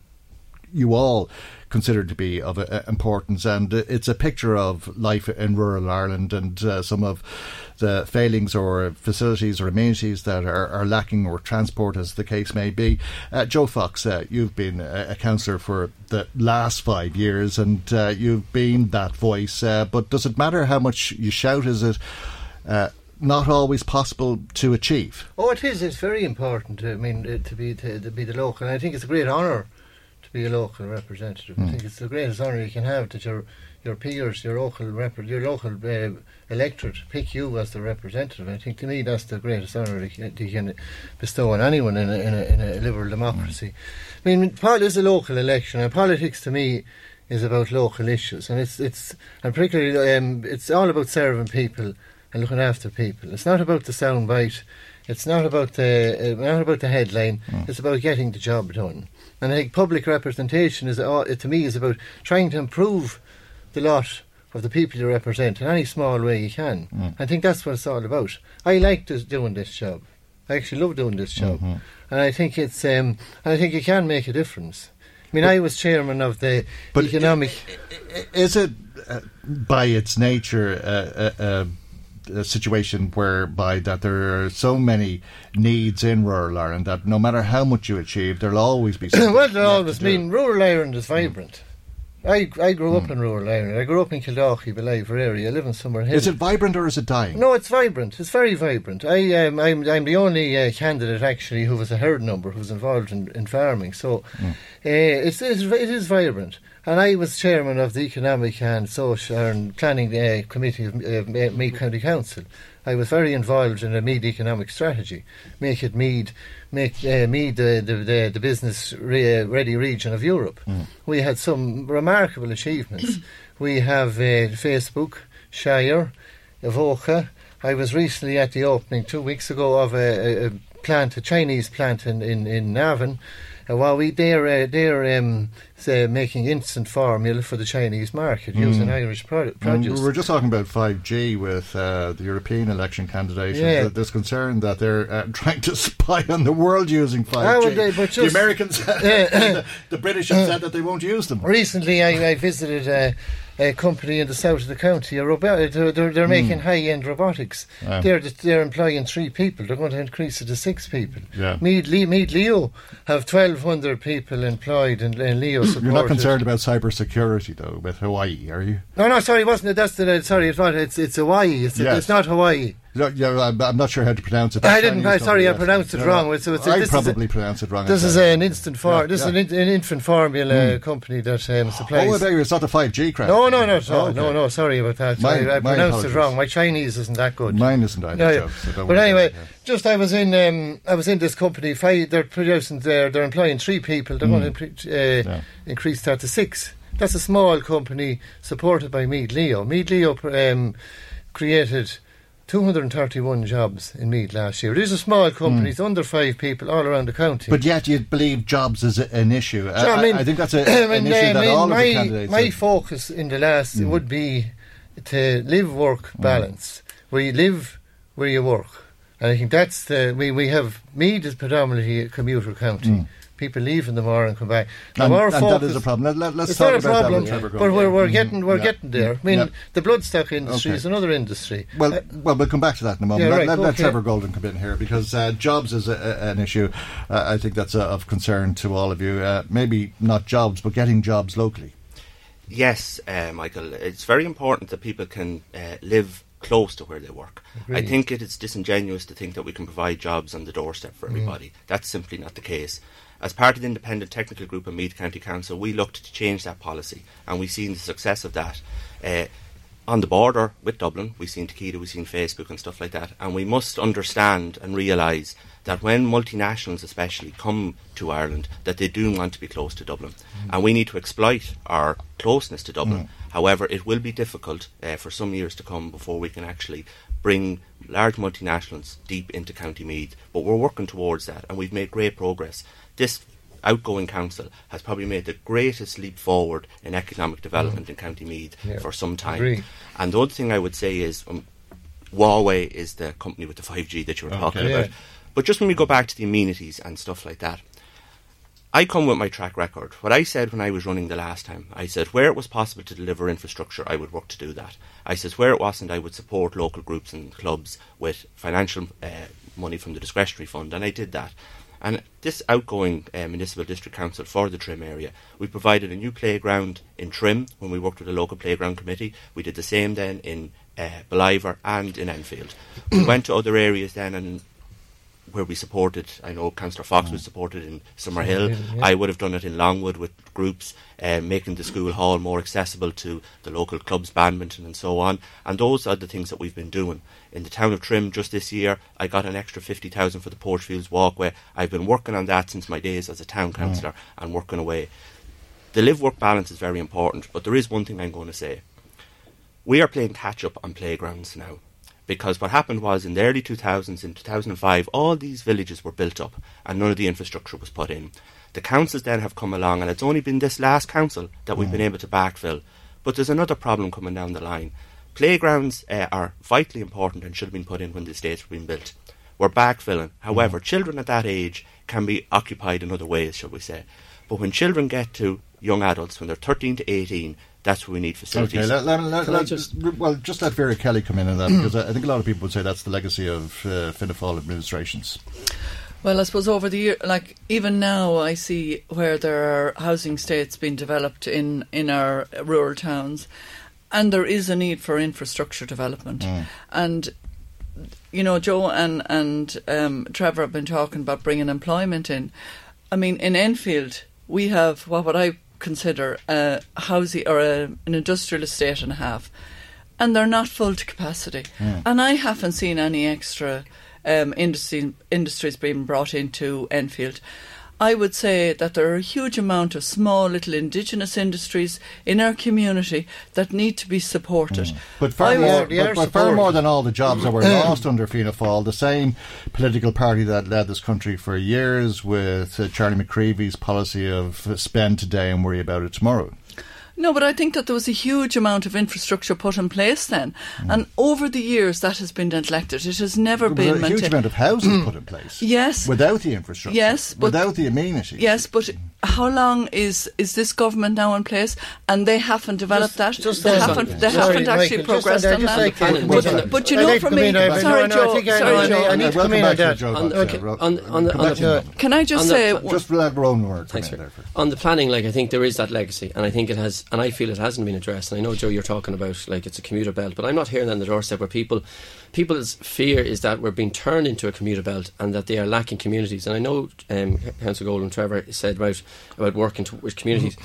you all consider to be of uh, importance. And uh, it's a picture of life in rural Ireland and uh, some of the failings or facilities or amenities that are, are lacking or transport, as the case may be. Uh, Joe Fox, uh, you've been a, councillor for the last five years and uh, you've been that voice. But does it matter how much you shout? Is it not always possible to achieve?
Oh, it is. It's very important. I mean, to be to, to be the local. And I think it's a great honour to be a local representative. I
Mm.
think it's the greatest honour you can have that your your peers, your local rep, your local uh, electorate pick you as the representative. I think to me that's the greatest honour you can bestow on anyone in a, in a, in a liberal democracy. I mean, pol- is a local election, and politics to me is about local issues, and it's it's and particularly um, it's all about serving people and looking after people. It's not about the sound bite. It's not about the uh, not about the headline. It's about getting the job done. And I think public representation is uh, to me is about trying to improve the lot of the people you represent in any small way you can.
Mm.
I think that's what it's all about. I like this, doing this job. I actually love doing this job,
Mhm.
and I think it's um, and I think you can make a difference. I mean, I was chairman of the
But
economic.
Is it, uh, by its nature, uh, uh, a situation whereby that there are so many needs in rural Ireland that no matter how much you achieve, there'll always be something
well, there
left
always mean rural Ireland is vibrant. I I grew up in rural Ireland. I grew up in Kildalkey, Ballivor area. I live in.
Is it vibrant or is it dying?
No, it's vibrant. It's very vibrant. I um, I'm I'm the only uh, candidate actually who was a herd number who's involved in, in farming. So uh, it's, it's it is vibrant. And I was chairman of the economic and social and planning uh, committee of uh, Meath County Council. I was very involved in a Meath economic strategy, make it Meath, make uh, Meath the the, the, the business re- ready region of Europe. We had some remarkable achievements. we have uh, Facebook, Shire, Evoca. I was recently at the opening two weeks ago of a, a, a plant, a Chinese plant in in, in Navan. Uh, while we they're uh, they're um, say, making instant formula for the Chinese market using
Mm.
Irish pro-
And
produce.
we were just talking about 5G with uh, the European election candidates.
Yeah.
There's concern that they're uh, trying to spy on the world using 5G.
Well, they- but
the Americans, the, the British have said that they won't use them.
Recently, I, I visited a, a company in the south of the county. A robo- they're they're, they're
Hmm.
making high-end robotics.
Ah.
They're they're employing three people. They're going to increase it to six people.
Yeah.
Meath, Le- Meath Leo have twelve hundred people employed in, in Leo.
You're not concerned about cyber security, though, with Huawei, are you?
No, no, sorry, wasn't it? That's the sorry. It's not. It's it's Huawei. It's,
Yes.
it's not Huawei.
No, yeah, I'm, not sure how to pronounce it.
I didn't. I, sorry, I pronounced it wrong. So it's,
I
this
probably
is a,
pronounced it wrong.
This is an instant for.
Yeah,
this
yeah.
is an, in- an infant formula
Mm.
company that um, supplies.
Oh, you, it's not the 5G crowd.
No, no, no, no,
Oh, okay.
no, no. Sorry about that.
Mine-
I pronounced it wrong. My Chinese isn't that good.
Mine isn't either,
No, yeah.
so don't
but anyway,
it,
just I was in. Um, I was in this company. Five, they're producing. They're they're employing three people. They're
Mm.
going to uh, increase that to six. That's a small company supported by Meath Leo. Meath Leo um, created. 231 jobs in Meath last year. These are small company, companies, under five people, all around the county.
Hmm. But yet you believe jobs is a, an issue. I,
So, I mean,
I think that's a,
I
an
mean,
issue that
I mean,
all
my,
of the candidates
My
have-
focus in the last
Mm.
would be to live work
Mm.
balance, where you live, where you work. And I think that's the. We, we have. Meath is predominantly a commuter county.
Mm.
people leave in the morning and come back.
And-
our
and that
focus-
is a problem. Let- let- let's
it's
talk
not a
about
problem,
with Trevor
but we're, we're getting we're
Yeah.
getting there. I mean,
Yeah.
the bloodstock industry
Okay.
is another industry.
Well,
Uh,
well, we'll come back to that in a moment.
Yeah,
let,
right,
let, let
okay.
Trevor Golden come in here because uh, jobs is a, a, an issue. Uh, I think that's uh, of concern to all of you. Uh, maybe not jobs, but getting jobs locally.
Yes, uh, Michael. It's very important that people can uh, live close to where they work. I think it is disingenuous to think that we can provide jobs on the doorstep for
Mm.
everybody. That's simply not the case. As part of the Independent Technical Group of Meath County Council, we looked to change that policy, and we've seen the success of that. Uh, on the border with Dublin, we've seen Takeda, we've seen Facebook and stuff like that, and we must understand and realise that when multinationals especially come to Ireland, that they do want to be close to Dublin. And we need to exploit our closeness to Dublin.
Mm.
However, it will be difficult uh, for some years to come before we can actually bring large multinationals deep into County Meath. But we're working towards that, and we've made great progress. This outgoing council has probably made the greatest leap forward in economic development in County Meath
Yeah.
for some time. And the other thing I would say is um, Huawei is the company with the 5G that you were talking
Okay.
about.
Yeah.
But just when we go back to the amenities and stuff like that, I come with my track record. What I said when I was running the last time, I said where it was possible to deliver infrastructure, I would work to do that. I said where it wasn't, I would support local groups and clubs with financial uh, money from the discretionary fund, and I did that. And this outgoing uh, municipal district council for the Trim area, we provided a new playground in Trim when we worked with the local playground committee. We did the same then in uh, and in Enfield. we went to other areas then and where we supported, I know Councillor Fox was supported in Summerhill.
Yeah.
I would have done it in Longwood with groups, uh, making the school hall more accessible to the local clubs, badminton and so on. And those are the things that we've been doing. In the town of Trim just this year, I got an extra 50,000 for the Porchfields walkway. I've been working on that since my days as a town councillor and working away. The live-work balance is very important, but there is one thing I'm going to say. We are playing catch-up on playgrounds now because what happened was in the early 2000s, in 2005, all these villages were built up and none of the infrastructure was put in. The councils then have come along, and it's only been this last council that we've been able to backfill. But there's another problem coming down the line. Playgrounds uh, are vitally important and should have been put in when the estates were being built. We're backfilling. However, children at that age can be occupied in other ways, shall we say. But when children get to young adults, when they're 13 to 18, that's what we need facilities.
Okay, let, let, let,
Can
let-
just-
well, just let Vera Kelly come in on that because I I think a lot of people would say that's the legacy of uh, Fianna Fáil administrations.
Well, I suppose over the year, like even now, I see where there are housing estates being developed in in our rural towns, and there is a need for infrastructure development. And you know, Joe and and um, Trevor have been talking about bringing employment in. I mean, in Enfield, we have what would I consider a housing or a, an industrial estate and a half, and they're not full to capacity.
Mm.
And I haven't seen any extra um, industry, industries being brought into Enfield. I would say that there are a huge amount of small little indigenous industries in our community that need to be supported.
But far,
I
more, but, but far more than all the jobs that were lost under Fianna Fáil, the same political party that led this country for years with uh, Charlie McCreevy's policy of uh, spend today and worry about it tomorrow.
No, but I think that there was a huge amount of infrastructure put in place then, mm. and over the years that has been neglected. It has never
There was
been
a huge amount of housing put in place.
Yes,
Without the infrastructure.
Yes, but-
without the amenities.
Yes, but mm. How long is is this government now in place? And they haven't developed that.
just
they haven't. They
Sorry,
haven't actually
Michael,
progressed
on
on
that,
that.
like-
but,
But-
but you know,
like
for me,
come in, I-
sorry,
no, no,
Joe.
think I
sorry,
I need-
Joe.
I need to come in on that.
Okay,
okay,
Ro-
on, on, the-
come
on
back to
the,
you.
Can I just say-
the,
Just let Rowan word come
Thanks,
in
sir.
there. first.
On the planning, like I think there is that legacy, and I think it has, and I feel it hasn't been addressed. And I know Joe, you're talking about like it's a commuter belt, but I'm not hearing that on the doorstep where people, people's fear is that we're being turned into a commuter belt and that they are lacking communities. And I know um, Councillor Golden Trevor said about about working to, with communities.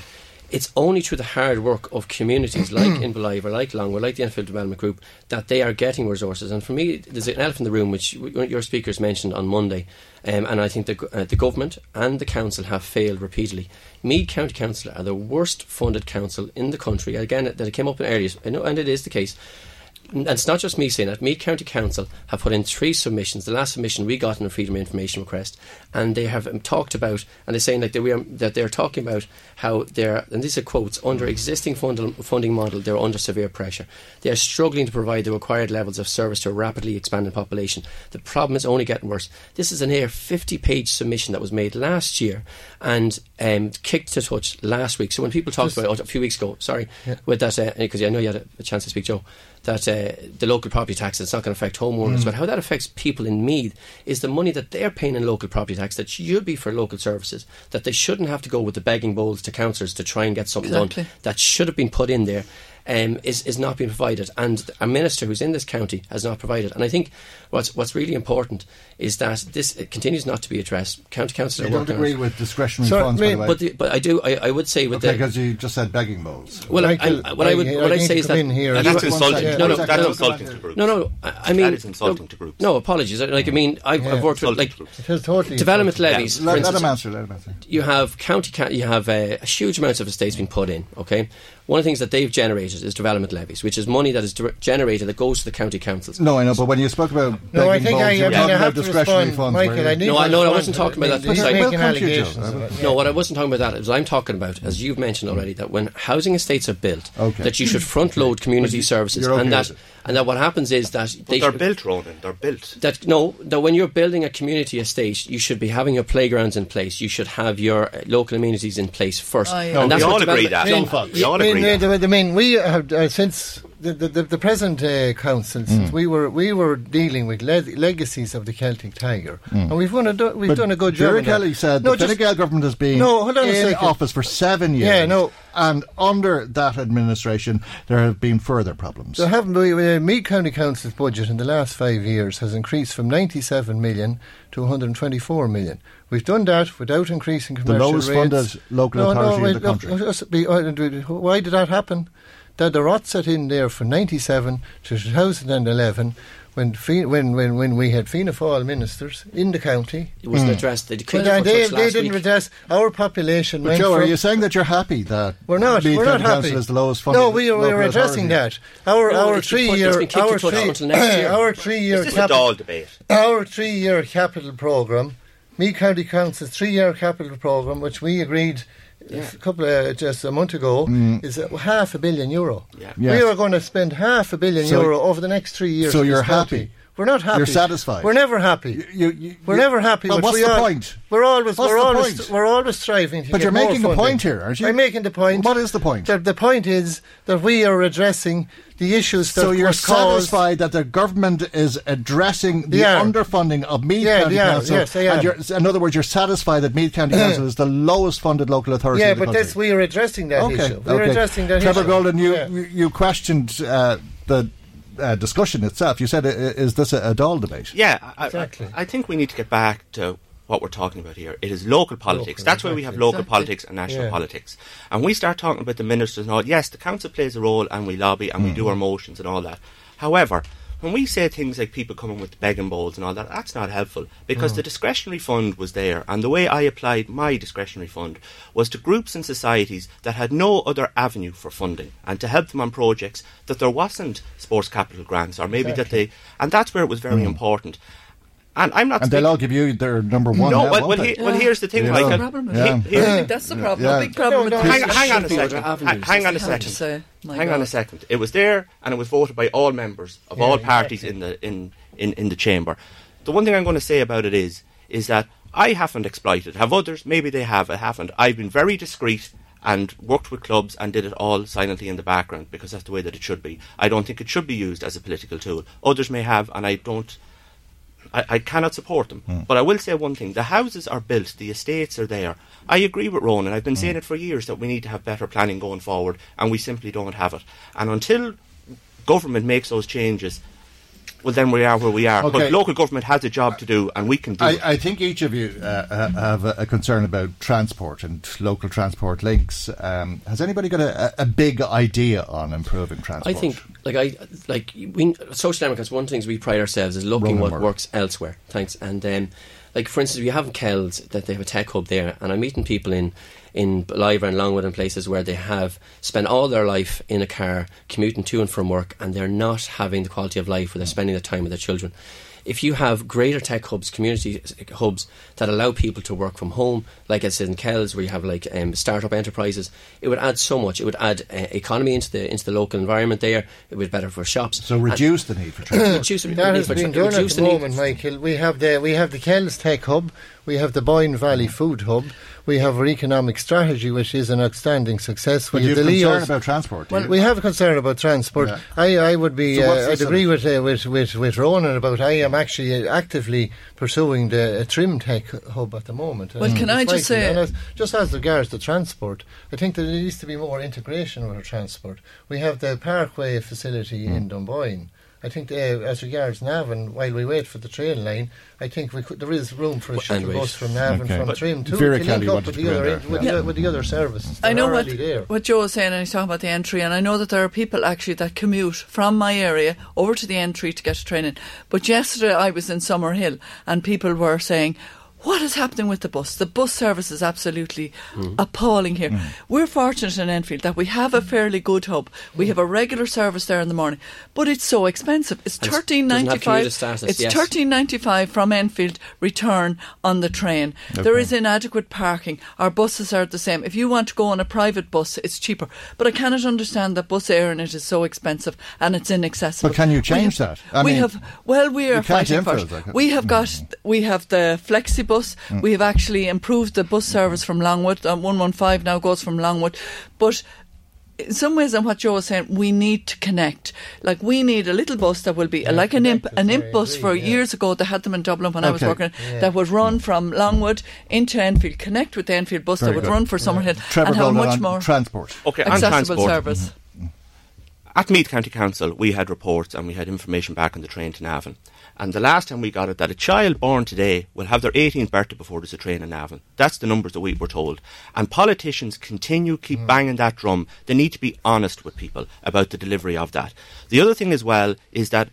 It's only through the hard work of communities like in Ballivor, like Longwood, like the Enfield Development Group, that they are getting resources. And for me, there's an elephant in the room, which your speakers mentioned on Monday, um, and I think the, uh, the government and the council have failed repeatedly. Meath County Council are the worst funded council in the country. Again, that it came up in areas, I know, and it is the case. And it's not just me saying that. Meath County Council have put in three submissions. The last submission we got in a Freedom of Information request, and they have um, talked about, and they're saying like they, are, that they're talking about how they're, and these are quotes, under existing fund, funding model, they're under severe pressure. They are struggling to provide the required levels of service to a rapidly expanding population. The problem is only getting worse. This is an air 50 page submission that was made last year and um, kicked to touch last week. So when people talked about it a few weeks ago, sorry,
Yeah.
with that, because I know you had a, a chance to speak, Joe, that uh, the local property tax it's not going to affect homeowners,
Mm.
but how that affects people in Meath is the money that they're paying in local property tax that should be for local services, that they shouldn't have to go with the begging bowls to councillors to try and get something
Exactly.
done that should have been put in there. Um, is, is not being provided, and a minister who's in this county has not provided. And I think what's what's really important is that this continues not to be addressed. County councils
You
are
don't
working on
agree
it.
with discretionary
So,
funds, by the way.
but, the, but I do. I, I would say with
okay,
the
because you just said begging bowls.
well, I, I, what I would what I say is that
That's insulting to
No, no,
groups. That's
no,
insulting to groups.
No, no, I, I mean
That is insulting
no,
to groups.
No, apologies. I- Like I mean, I've,
Yeah.
I've worked with like
totally
development
insulting.
levies.
Yeah,
for
let- let
instance,
him answer, let him answer.
You have county, you have uh, a huge amounts of estates being put in. Okay, one of the things that they've generated is development levies, which is money that is dir- generated that goes to the county councils.
No, I know, but when you spoke about
No, I think
bowls,
I-
you
I
were
mean, I
talking
have
about
to
discretionary
respond,
funds.
Michael, I need
No, I, no, I wasn't talking about that
He's
precisely.
making allegations of it,
No, what I wasn't talking about that is I'm talking about, as you've mentioned already, that when housing estates are built,
Okay.
that you should front load community services,
you're okay
and that
with it.
And that what happens is that
But
they
they're
should-
built, Ronan. They're built.
that no, that when you're building a community estate, you should be having your playgrounds in place. You should have your uh, local amenities in place first.
Oh, yeah.
And that's
we all agree
development-
that.
No,
We all
I mean,
agree
uh,
that.
I mean, we have uh, since the, the, the, the present uh, council, since
Mm.
we were we were dealing with le- legacies of the Celtic Tiger,
Mm.
and we've done a do- we've
But
done a good job.
Jerry
of that.
Kelly said
no,
the Fine Gael government has been
No, hold on
in office for seven years.
Yeah, no.
And under that administration, there have been further problems.
Haven't we? Uh, Meath County Council's budget in the last five years has increased from 97 million to 124 million. We've done that without increasing commercial
lowest
rates.
funded local
no,
authority
no,
in the country.
let's be- uh, why did that happen? That the rot set in there from 97 to 2011 when Fi- when when when we had Fianna Fáil ministers in the county.
It wasn't
Hmm.
addressed. They
Well, they, they, didn't
week.
address our population.
But Joe, are you saying that you're happy that
we're not.
Meath
we're not happy.
Council is the lowest funded
No, we are, we are addressing
authority?
that. Our
No,
our three
put-
year
it's been kicked
our three
until year.
our three year
This is a dull debate.
our three year capital program, Meath County Council's three year capital program, which we agreed. A couple of just a month ago is uh, half a billion euro.
Yeah.
We are going to spend half a billion
So-
euro over the next three years.
so you're
this
happy?
We're not happy.
You're satisfied?
We're never happy.
You- you-
we're never happy.
Well, what's
we
the
are,
point?
We're always
What's
we're
the
always
point?
we're always striving to
But you're making a
funding.
point here, aren't you?
I'm making the point.
What is the point?
The, the point is that we are addressing the issues that
So you're satisfied that the government is addressing the
are.
underfunding of Meath
Yeah,
County
are.
Council?
Yes,
and you're, in other words, you're satisfied that Meath County Council is the lowest funded local authority
Yeah,
in the
but that's we are addressing that
okay,
issue. We're
okay.
addressing that
Trevor
issue.
Golden, you,
Yeah.
you, you questioned uh, the uh, discussion itself. You said, is this a, a dull debate?
Yeah, I,
Exactly.
I, I think we need to get back to what we're talking about here. It is local politics.
Local,
That's why we have local
Exactly.
politics and national
Yeah.
politics. And we start talking about the ministers and all. Yes, the council plays a role and we lobby and we
Mm.
do our motions and all that. However, when we say things like people coming with begging bowls and all that, that's not helpful because
Mm.
the discretionary fund was there, and the way I applied my discretionary fund was to groups and societies that had no other avenue for funding, and to help them on projects that there wasn't sports capital grants, or maybe that they, and that's where it was very
Mm.
important. And I'm not.
And
speak-
they'll all give you their number one.
no,
now,
well, well,
they?
he, well, here's the thing,
You
Michael.
know.
Problem
Yeah.
He- here-
That's the problem.
Yeah.
Big problem.
No,
with
no,
hang, hang on a
Should be other
second.
avenues.
Hang, hang on a
It's hard to
second.
say. My
Hang on a second. It was there, and it was voted by all members of all parties in the in, in, in the chamber. The one thing I'm going to say about it is is that I haven't exploited. Have others? Maybe they have. I haven't. I've been very discreet and worked with clubs and did it all silently in the background because that's the way that it should be. I don't think it should be used as a political tool. Others may have, and I don't. I, I cannot support them.
Hmm.
But I will say one thing. The houses are built, the estates are there. I agree with Ronan. I've been saying it for years that we need to have better planning going forward, and we simply don't have it. And until government makes those changes, well, then we are where we are.
Okay.
But local government has a job to do, and we can do
I,
it.
I think each of you uh, have a, a concern about transport and local transport links. Um, has anybody got a, a a big idea on improving transport?
I think, like I, like we, social democrats. One of the things we pride ourselves is looking
Roman
what
work.
works elsewhere. Thanks, and um, like for instance, we have Kells that they have a tech hub there, and I'm meeting people in in Ballivor and Longwood and places where they have spent all their life in a car commuting to and from work and they're not having the quality of life where they're spending the time with their children if you have greater tech hubs, community hubs that allow people to work from home, like I said in Kells, where you have like um, startup enterprises, it would add so much. It would add uh, economy into the into the local environment there. It would be better for shops.
So reduce
and
the need for transport.
reduce the
that
need
has
for
been done at
reduce
the
the need
moment, Michael. We have the we have the Kells Tech Hub, we have the Boyne Valley Food Hub, we have our economic strategy, which is an outstanding success.
But
We
you
have
have
the
concern
Leos-
about transport.
Well, we have a concern about transport.
Yeah.
I, I would be.
So
uh, I'd agree with, uh, with with with Ronan about. I am actually uh, actively pursuing the uh, Trim Tech hub at the moment.
Well,
And
can I just say-
as, just as regards the transport, I think that there needs to be more integration with our transport. We have the Parkway facility
Hmm.
in Dunboyne. I think uh, as regards Navan, while we wait for the train line, I think we could, there is room for a
And
shuttle
wait.
bus from Navan
Okay.
from
But
Trim to,
Vera
to link up with the, other,
there,
with,
yeah.
the, with the other services.
I know what
there.
what Joe was saying, and he's talking about the entry, and I know that there are people actually that commute from my area over to the entry to get a train in. But yesterday I was in Summerhill, and people were saying. What is happening with the bus? The bus service is absolutely hmm. appalling here. Hmm. We're fortunate in Enfield that we have a hmm. fairly good hub. We have a regular service there in the morning, but it's so expensive. It's thirteen ninety five. It's
yes.
thirteen ninety five from Enfield return on the train. There
Okay.
is inadequate parking. Our buses are the same. If you want to go on a private bus, it's cheaper. But I cannot understand that Bus Éireann it is so expensive and it's inaccessible.
But can you change
have-
that? I
we
mean,
have. Well, we are fighting for it. We have uh, got. We have the flexi bus.
Mm.
We have actually improved the bus service from Longwood. Um, One one five now goes from Longwood, but in some ways, and what Joe was saying, we need to connect. Like we need a little bus that will be like an imp, an imp bus. For years ago, they had them in Dublin when I was working.
Yeah.
That would run from Longwood into Enfield, connect with the Enfield bus
Very
that would
good.
run for Summerhill,
Trevor
and have a much
on
more
transport.
Okay, on
accessible
transport.
service.
At Meath County Council, we had reports and we had information back on the train to Navan. And the last time we got it, that a child born today will have their 18th birthday before there's a train in Navan. That's the numbers that we were told. And politicians continue keep banging that drum. They need to be honest with people about the delivery of that. The other thing as well is that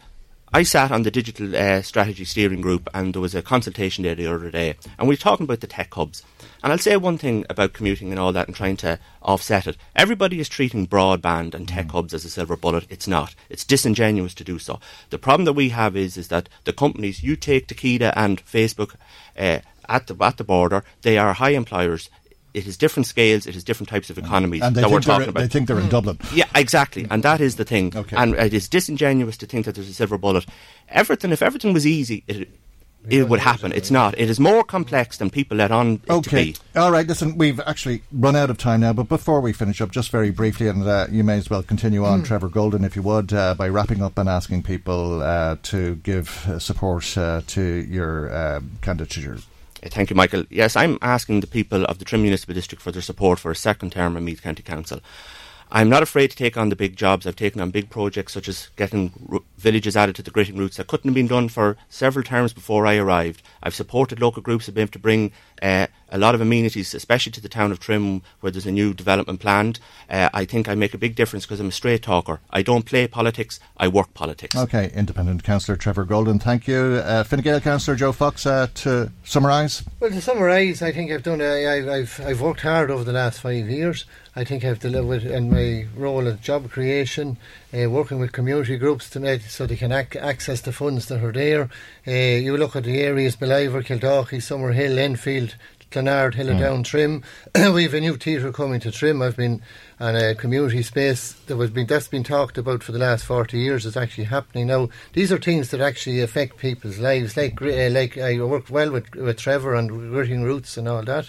I sat on the digital uh, strategy steering group, and there was a consultation there the other day, and we were talking about the tech hubs. And I'll say one thing about commuting and all that, and trying to offset it. Everybody is treating broadband and tech mm. hubs as a silver bullet. It's not. It's disingenuous to do so. The problem that we have is is that the companies you take Takeda and Facebook uh, at the at the border, they are high employers. It is different scales. It is different types of mm. economies
And
that we're
think, they're,
talking about.
they think they're in mm. Dublin.
Yeah, exactly, and that is the thing.
Okay.
And it is disingenuous to think that there's a silver bullet. Everything, if everything was easy, it, it would happen. It's not. It is more complex than people let on it to
Okay.
be.
All right. Listen, we've actually run out of time now, but before we finish up, just very briefly, and uh, you may as well continue on, Trevor Golden, if you would, uh, by wrapping up and asking people uh, to give uh, support uh, to your uh, candidature.
Thank you, Michael. Yes, I'm asking the people of the Trim Municipal District for their support for a second term in Meath County Council. I'm not afraid to take on the big jobs. I've taken on big projects such as getting r- villages added to the gritting routes that couldn't have been done for several terms before I arrived. I've supported local groups who've been able to bring uh, a lot of amenities, especially to the town of Trim, where there's a new development planned. Uh, I think I make a big difference because I'm a straight talker. I don't play politics, I work politics.
Okay. Independent Councillor Trevor Golden, thank you. Uh, Fine Gael Councillor Joe Fox, uh, to summarise.
Well, to summarise, I think I've done. A, I, I've I've worked hard over the last five years. I think I've delivered in my role of job creation, uh, working with community groups to make so they can ac- access the funds that are there. Uh, you look at the areas: Ballivor, Kildalkey, Summerhill, Enfield. Clonard, Hill of Down, Trim. We've a new theatre coming to Trim. I've been on a community space that was been that's been talked about for the last forty years. Is actually happening now. These are things that actually affect people's lives. Like uh, like I worked well with with Trevor and Gritting Routes and all that.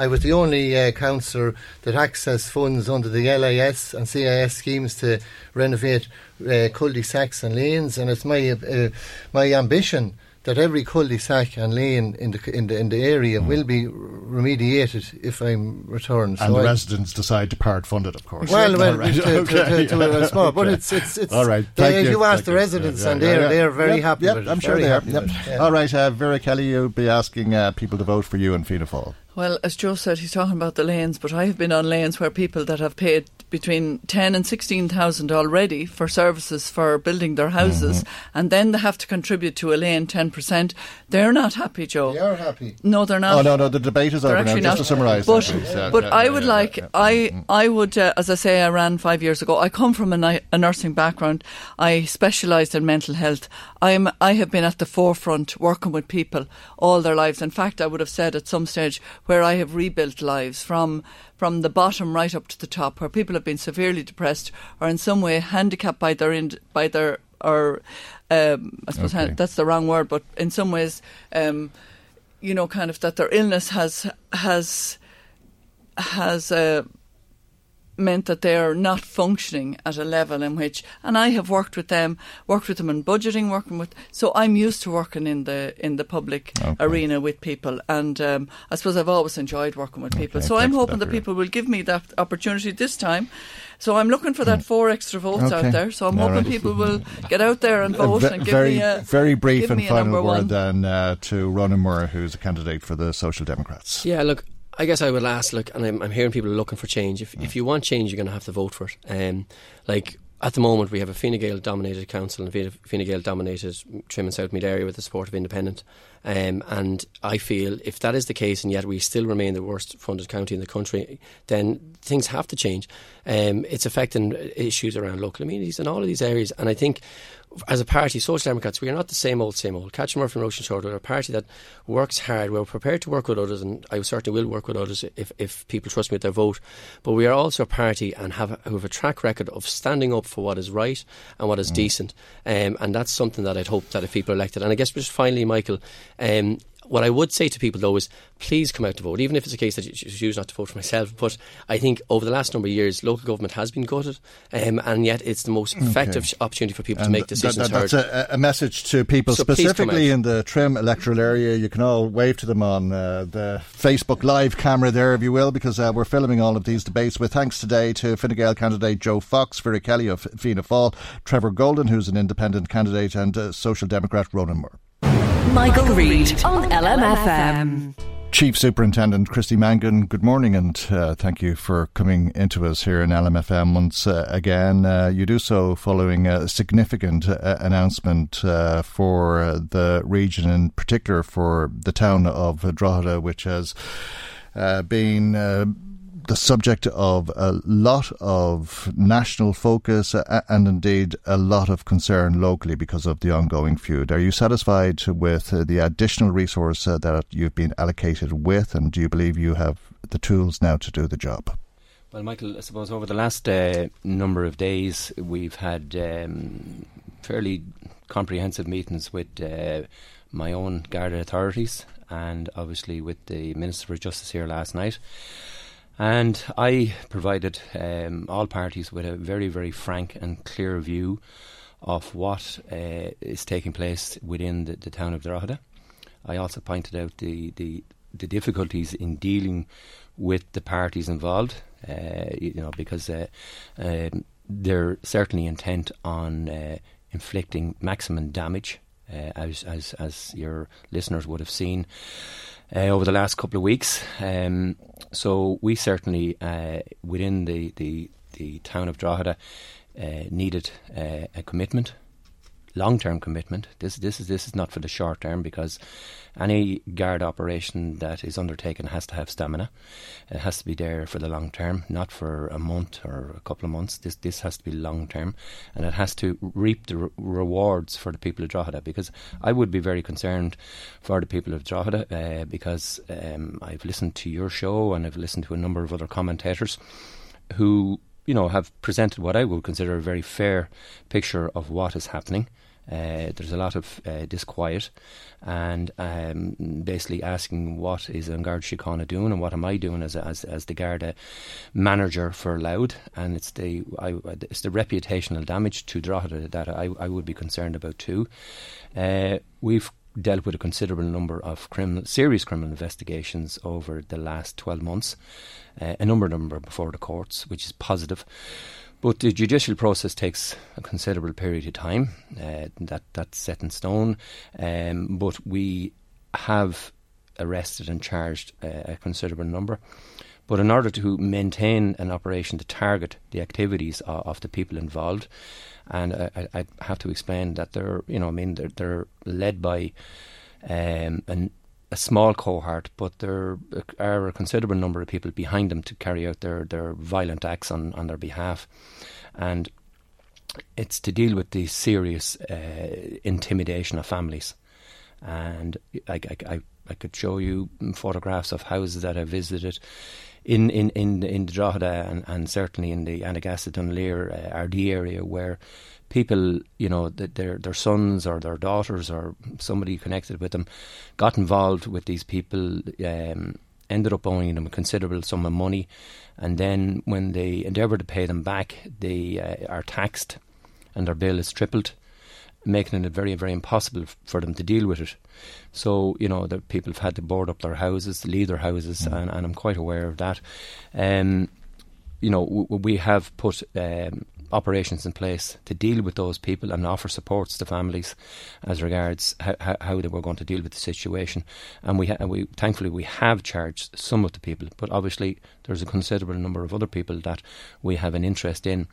I was the only uh, councillor that accessed funds under the LIS and CIS schemes to renovate uh, cul-de-sacs and lanes, and it's my uh, my ambition that every cul-de-sac and lane in the in the in the area will be remediated if I'm returned.
and the
I-
residents decide to part fund it, of course.
well, well,
right,
to, to,
okay,
to, to a
yeah,
small, but it's it's it's.
all right.
they-
Thank
you,
you,
ask
thank
the
you.
residents,
Yeah,
and they're
yeah.
they're very
Yep,
happy.
Yep,
with it,
I'm sure
very
they are. Yep. All right, uh, Vera Kelly, you'll be asking uh, people to vote for you in Fianna Fáil.
Well, as Joe said, he's talking about the lanes, but I have been on lanes where people that have paid between ten and sixteen thousand already for services for building their houses,
Mm-hmm.
and then they have to contribute to a lane ten percent. They're not happy, Joe.
They are happy.
No, they're not.
Oh no, no, the debate is
They're
over now.
actually
Just
not.
to summarise,
but,
that, please. Yeah,
but
yeah,
I
yeah,
would
yeah,
like
yeah.
I I would uh, as I say I ran five years ago. I come from a, ni- a nursing background. I specialised in mental health. I'm I have been at the forefront working with people all their lives. In fact, I would have said at some stage where I have rebuilt lives from from the bottom right up to the top, where people have been severely depressed or in some way handicapped by their ind- by their or um, I suppose
Okay.
that's the wrong word, but in some ways. Um, you know, kind of that their illness has has has uh, meant that they are not functioning at a level in which, and I have worked with them, worked with them in budgeting, working with. So I'm used to working in the in the public arena with people, and um, I suppose I've always enjoyed working with people.
Okay,
so I'm hoping
that,
that people will give me that opportunity this time. So I'm looking for that four extra votes
Mm. Okay.
out there. So I'm
All
hoping
right.
people will get out there and
A
vote
ve-
and give
very,
me a
very brief and
me a number
final
one.
word then uh, to Ronan Moore, who's a candidate for the Social Democrats.
Yeah, look, I guess I would ask, look, and I'm, I'm hearing people are looking for change. If, if you want change, you're going to have to vote for it. Um, like, at the moment, we have a Fine Gael dominated council and Fine Fine Gael dominated Trim and South Meath area with the support of Independent. Um, and I feel if that is the case, and yet we still remain the worst funded county in the country, then things have to change. Um, it's affecting issues around local amenities and all of these areas. And I think as a party, Social Democrats, we are not the same old, same old. Catherine Murphy and Róisín Shortall, we're a party that works hard. We're prepared to work with others, and I certainly will work with others if, if people trust me with their vote. But we are also a party and have a, who have a track record of standing up for what is right and what is decent. Um, and that's something that I'd hope that if people are elected. And I guess just finally, Michael, um, what I would say to people though is please come out to vote, even if it's a case that you choose not to vote for myself. But I think over the last number of years, local government has been gutted, um, and yet it's the most effective
Okay.
opportunity for people to make decisions
that- that's
heard.
a, a message to people
So
specifically in the Trim electoral area. You can all wave to them on uh, the Facebook Live camera there, if you will, because uh, we're filming all of these debates. With thanks today to Fine Gael candidate Joe Fox, Vera Kelly of Fianna Fáil, Trevor Golden, who's an independent candidate, and uh, Social Democrat Ronan Moore.
Michael Reade on LMFM.
Chief Superintendent Christy Mangan, good morning and uh, thank you for coming into us here in LMFM once uh, again. Uh, you do so following a significant uh, announcement uh, for uh, the region, in particular for the town of Drogheda, which has been. Uh, the subject of a lot of national focus uh, and indeed a lot of concern locally because of the ongoing feud. Are you satisfied with uh, the additional resource uh, that you've been allocated with, and do you believe you have the tools now to do the job?
Well, Michael, I suppose over the last uh, number of days, we've had um, fairly comprehensive meetings with uh, my own Garda authorities and obviously with the Minister for Justice here last night. And I provided um, all parties with a very, very frank and clear view of what uh, is taking place within the, the town of Drogheda. I also pointed out the, the, the difficulties in dealing with the parties involved, uh, you know, because uh, um, they're certainly intent on uh, inflicting maximum damage, uh, as, as as your listeners would have seen uh, over the last couple of weeks. Um, so we certainly, uh, within the, the, the town of Drogheda, uh, needed uh, a commitment, long-term commitment. This this is this is not for the short term because any guard operation that is undertaken has to have stamina. It has to be there for the long term, not for a month or a couple of months. This this has to be long term, and it has to reap the re- rewards for the people of Drogheda. Because I would be very concerned for the people of Drogheda uh, because um, I've listened to your show and I've listened to a number of other commentators who you know have presented what I would consider a very fair picture of what is happening. Uh, there's a lot of uh, disquiet and um, basically asking what is an Garda Síochána doing and what am I doing as, as as the Garda manager for Louth and it's the I, it's the reputational damage to Drogheda that I, I would be concerned about too. Uh, we've dealt with a considerable number of criminal, serious criminal investigations over the last 12 months, uh, a number of them before the courts, which is positive. But the judicial process takes a considerable period of time. Uh, that that's set in stone. Um, but we have arrested and charged uh, a considerable number. But in order to maintain an operation to target the activities of, of the people involved, and I, I, have to explain that they're, you know, I mean, they're, they're led by um, an, a small cohort, but there are a considerable number of people behind them to carry out their, their violent acts on, on their behalf. And it's to deal with the serious uh, intimidation of families. And I, I, I, I could show you photographs of houses that I visited in in in in the Drogheda and, and certainly in the Annagassan Dunleer uh, area where people you know their their sons or their daughters or somebody connected with them got involved with these people um, ended up owing them a considerable sum of money and then when they endeavour to pay them back they uh, are taxed and their bill is tripled making it very, very impossible for them to deal with it. So, you know, the people have had to board up their houses, leave their houses, mm. and, and, I'm quite aware of that. Um, you know, w- we have put um, operations in place to deal with those people and offer supports to families as regards how, how, they were going to deal with the situation. And we, ha- we thankfully we have charged some of the people, but obviously there's a considerable number of other people that we have an interest in.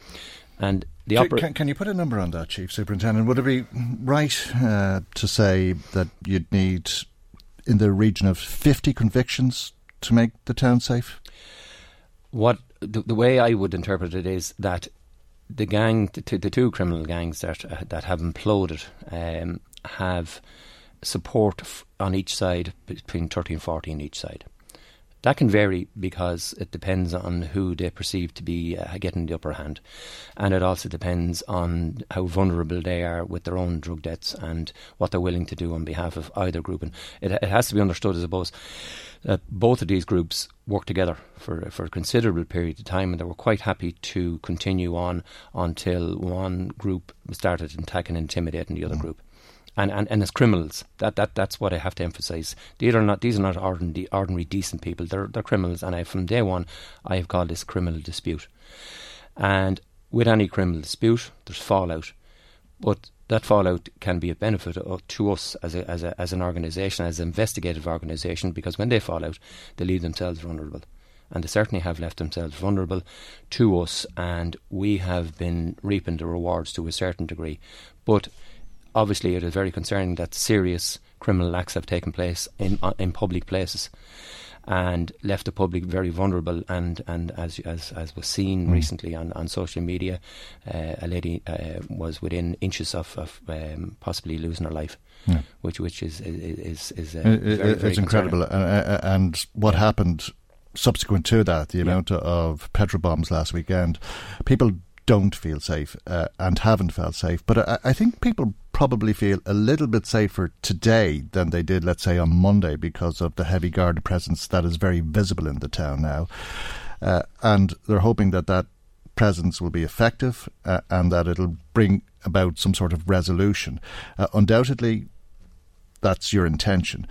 And the
can, can, can, you put a number on that, Chief Superintendent? Would it be right uh, to say that you'd need in the region of 50 convictions to make the town safe?
What the, the way I would interpret it is that the gang, the, the two criminal gangs that uh, that have imploded, um, have support on each side between 30 and 40 on each side. That can vary because it depends on who they perceive to be uh, getting the upper hand. And it also depends on how vulnerable they are with their own drug debts and what they're willing to do on behalf of either group. And it, it has to be understood, I suppose, that both of these groups worked together for, for a considerable period of time and they were quite happy to continue on until one group started attacking and intimidating the other mm. group and, and, and as criminals. That, that that's what I have to emphasise. These are not these are not ordinary, ordinary decent people. They're they're criminals, and I, from day one I have called this criminal dispute. And with any criminal dispute, there's fallout, but that fallout can be a benefit to us as a, as a, as an organisation, as an investigative organisation, because when they fall out, they leave themselves vulnerable. And they certainly have left themselves vulnerable to us, and we have been reaping the rewards to a certain degree. But obviously it is very concerning that serious criminal acts have taken place in uh, in public places and left the public very vulnerable. And, and as as as was seen mm. recently on, on social media, uh, a lady uh, was within inches of, of um, possibly losing her life, yeah. which which is is is, is uh, it, very, very
it's incredible. and what happened subsequent to that, the amount yeah. of petrol bombs last weekend, people don't feel safe uh, and haven't felt safe. But I, I, think people probably feel a little bit safer today than they did, let's say, on Monday because of the heavy guard presence that is very visible in the town now. Uh, and they're hoping that that presence will be effective uh, and that it'll bring about some sort of resolution. Uh, undoubtedly, that's your intention.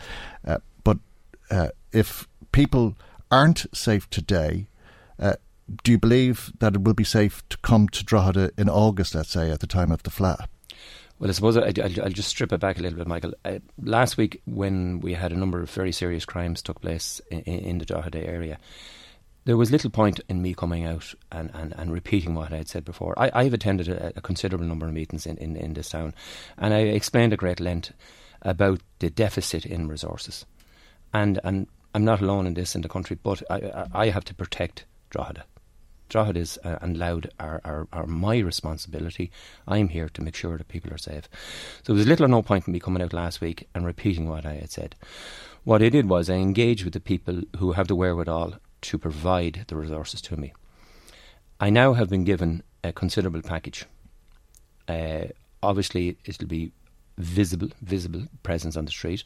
Uh, but uh, if people aren't safe today, do you believe that it will be safe to come to Drogheda in August, let's say, at the time of the Fleadh?
Well, I suppose I, will just strip it back a little bit, Michael. Uh, last week, when we had a number of very serious crimes took place in, in the Drogheda area, there was little point in me coming out and, and, and repeating what I had said before. I, have attended a, a, considerable number of meetings in, in, in this town, and I explained at great length about the deficit in resources. And, and I'm not alone in this in the country, but I, I have to protect Drogheda. Drogheda is uh, and Louth are, are, are my responsibility. I'm here to make sure that people are safe. So there was little or no point in me coming out last week and repeating what I had said. What I did was I engaged with the people who have the wherewithal to provide the resources to me. I now have been given a considerable package. Uh, obviously, it'll be visible, visible presence on the street,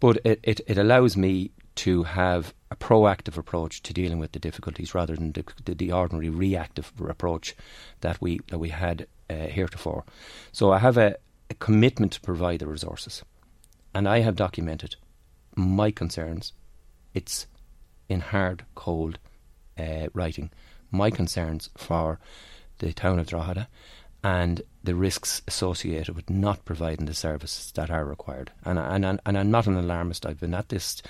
but it, it, it allows me to have a proactive approach to dealing with the difficulties rather than the, the, the ordinary reactive approach that we that we had uh, heretofore. So I have a, a commitment to provide the resources, and I have documented my concerns. It's in hard, cold uh, writing my concerns for the town of Drogheda and the risks associated with not providing the services that are required. And, and, and, and I'm not an alarmist. I've been at this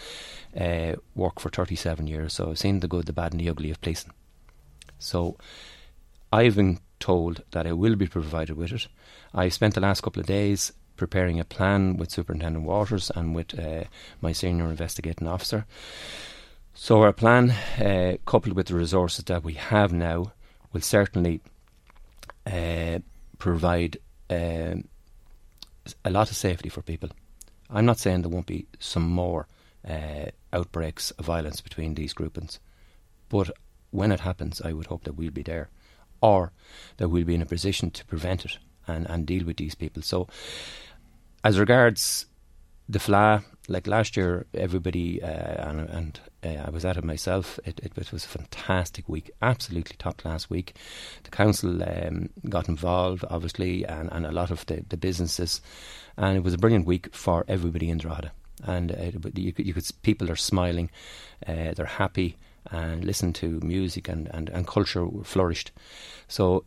uh, work for 37 years, so I've seen the good, the bad, and the ugly of policing. So I've been told that I will be provided with it. I spent the last couple of days preparing a plan with Superintendent Waters and with uh, my senior investigating officer. So our plan, uh, coupled with the resources that we have now, will certainly uh, provide um, a lot of safety for people. I'm not saying there won't be some more uh, outbreaks of violence between these groupings, but when it happens, I would hope that we'll be there, or that we'll be in a position to prevent it and, and deal with these people. So, as regards the Fleadh, like last year, everybody uh, and, and uh, I was at it myself. It, it, it, was a fantastic week, absolutely top class week. The council um, got involved, obviously, and, and a lot of the, the businesses, and it was a brilliant week for everybody in Drogheda. And uh, you could, you could people are smiling, uh, they're happy, and listen to music and, and, and culture flourished. So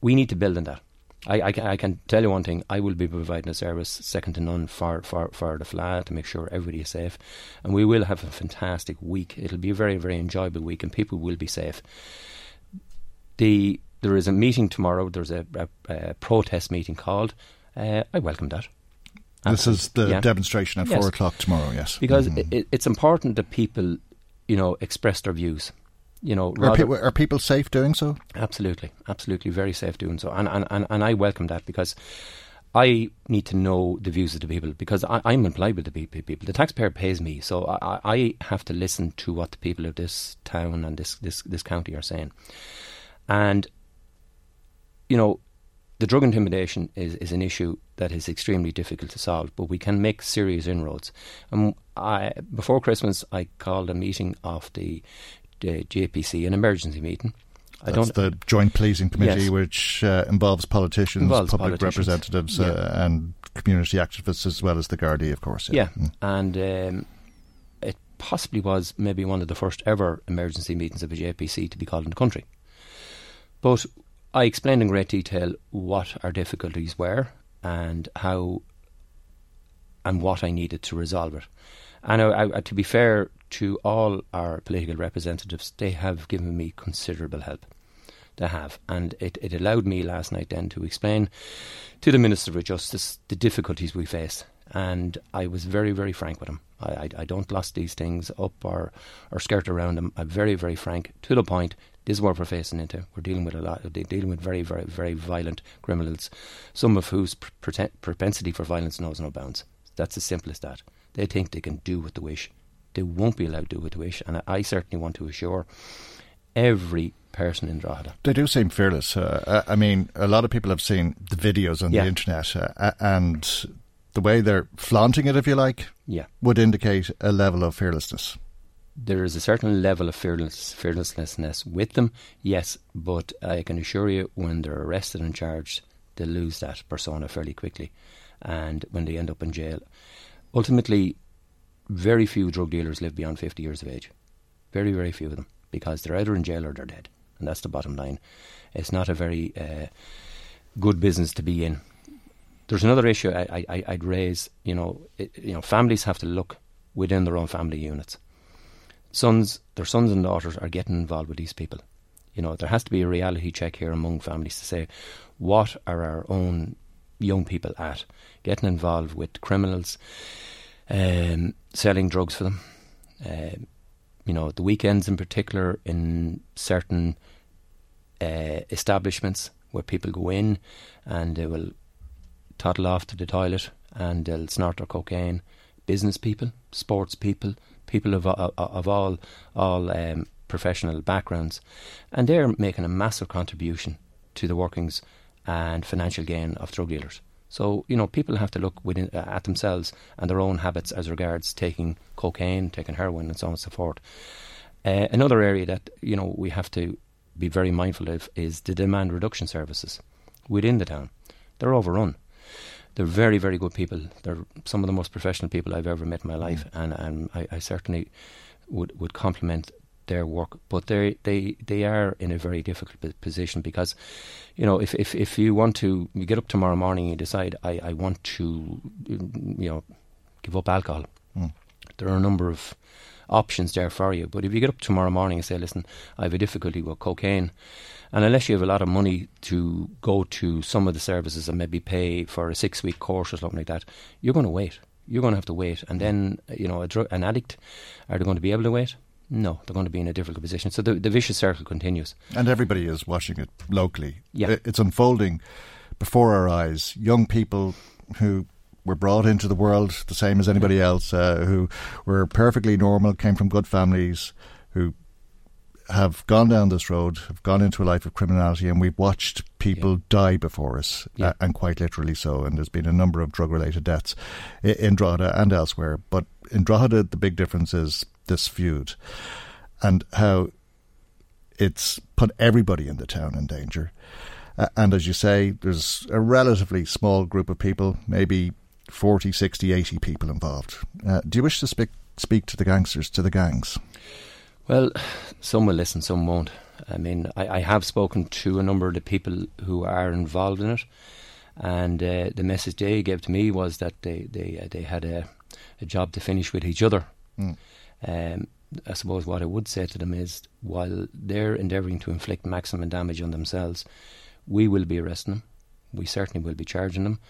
we need to build on that. I, I, I, can tell you one thing. I will be providing a service second to none for, for, for the Fleadh to make sure everybody is safe. And we will have a fantastic week. It'll be a very, very enjoyable week and people will be safe. The There is a meeting tomorrow. There's a, a, a protest meeting called. Uh, I welcome that.
This is the yeah. demonstration at
yes.
four o'clock tomorrow, yes.
Because mm-hmm. it, it's important that people, you know, express their views you know,
are, pe- are, people safe doing so?
Absolutely, absolutely, very safe doing so, and and, and, and I welcome that because. I need to know the views of the people because I, am employed with the people. The taxpayer pays me, so I, I, have to listen to what the people of this town and this, this, this county are saying. And, you know, the drug intimidation is, is an issue that is extremely difficult to solve, but we can make serious inroads. And I, before Christmas, I called a meeting of the JPC, an emergency meeting.
I That's the Joint Policing Committee, yes. which uh, involves politicians,
involves
public
politicians.
representatives, yeah. uh, and community activists, as well as the Gardaí, of course.
Yeah, yeah. Mm. and um, it possibly was maybe one of the first ever emergency meetings of a JPC to be called in the country. But I explained in great detail what our difficulties were and how and what I needed to resolve it. And I, I, to be fair to all our political representatives, they have given me considerable help. They have. And it, it allowed me last night then to explain to the Minister of Justice the difficulties we face. And I was very, very frank with him. I, I, I don't gloss these things up or, or skirt around them. I'm very, very frank, to the point. This is what we're facing into. We're dealing with a lot. They're dealing with very, very, very violent criminals, some of whose pr- propensity for violence knows no bounds. That's as simple as that. They think they can do what they wish. They won't be allowed to do what they wish. And I certainly want to assure every person in Drogheda.
They do seem fearless. Uh, I mean, a lot of people have seen the videos on yeah. the internet, uh, and the way they're flaunting it, if you like,
yeah.
would indicate a level of fearlessness.
There is a certain level of fearless, fearlessness with them, yes, but I can assure you when they're arrested and charged, they lose that persona fairly quickly. And when they end up in jail, ultimately, very few drug dealers live beyond 50 years of age. Very, very few of them. Because they're either in jail or they're dead. And that's the bottom line. It's not a very uh, good business to be in. There's another issue I, I, I'd raise. You know, it, you know, families have to look within their own family units. Sons, their sons and daughters are getting involved with these people. You know, there has to be a reality check here among families to say, what are our own young people at? Getting involved with criminals, um, selling drugs for them. Uh, you know, the weekends in particular in certain uh, establishments where people go in and they will toddle off to the toilet and they'll snort their cocaine. Business people, sports people, people of of, of all all um, professional backgrounds, and they're making a massive contribution to the workings and financial gain of drug dealers. So you know, people have to look within uh, at themselves and their own habits as regards taking cocaine, taking heroin, and so on and so forth. Uh, another area that you know we have to be very mindful of is the demand reduction services within the town. They're overrun. They're very, very good people. They're some of the most professional people I've ever met in my life, mm. and, and I, I certainly would would compliment their work, but they they they are in a very difficult position because, you know, if if if you want to, you get up tomorrow morning and you decide I I want to, you know, give up alcohol.
Mm.
There are a number of options there for you. But if you get up tomorrow morning and say, listen, I have a difficulty with cocaine, and unless you have a lot of money to go to some of the services and maybe pay for a six week course or something like that, you're going to wait. You're going to have to wait. And then, you know, a dr- an addict, are they going to be able to wait? No, they're going to be in a difficult position. So the, the vicious circle continues.
And everybody is watching it locally.
Yeah.
It's unfolding before our eyes. Young people who were brought into the world the same as anybody else, uh, who were perfectly normal, came from good families, who have gone down this road, have gone into a life of criminality, and we've watched people yeah. die before us, yeah. uh, and quite literally so. And there's been a number of drug related deaths in, in Drogheda and elsewhere. But in Drogheda, the big difference is this feud and how it's put everybody in the town in danger. Uh, and as you say, there's a relatively small group of people, maybe 40, 60, 80 people involved. Uh, do you wish to speak, speak to the gangsters, to the gangs?
Well, some will listen, some won't. I mean, I, I have spoken to a number of the people who are involved in it, and uh, the message they gave to me was that they they uh, they had a, a job to finish with each other.
Mm.
Um, I suppose what I would say to them is, while they're endeavouring to inflict maximum damage on themselves, we will be arresting them. We certainly will be charging them.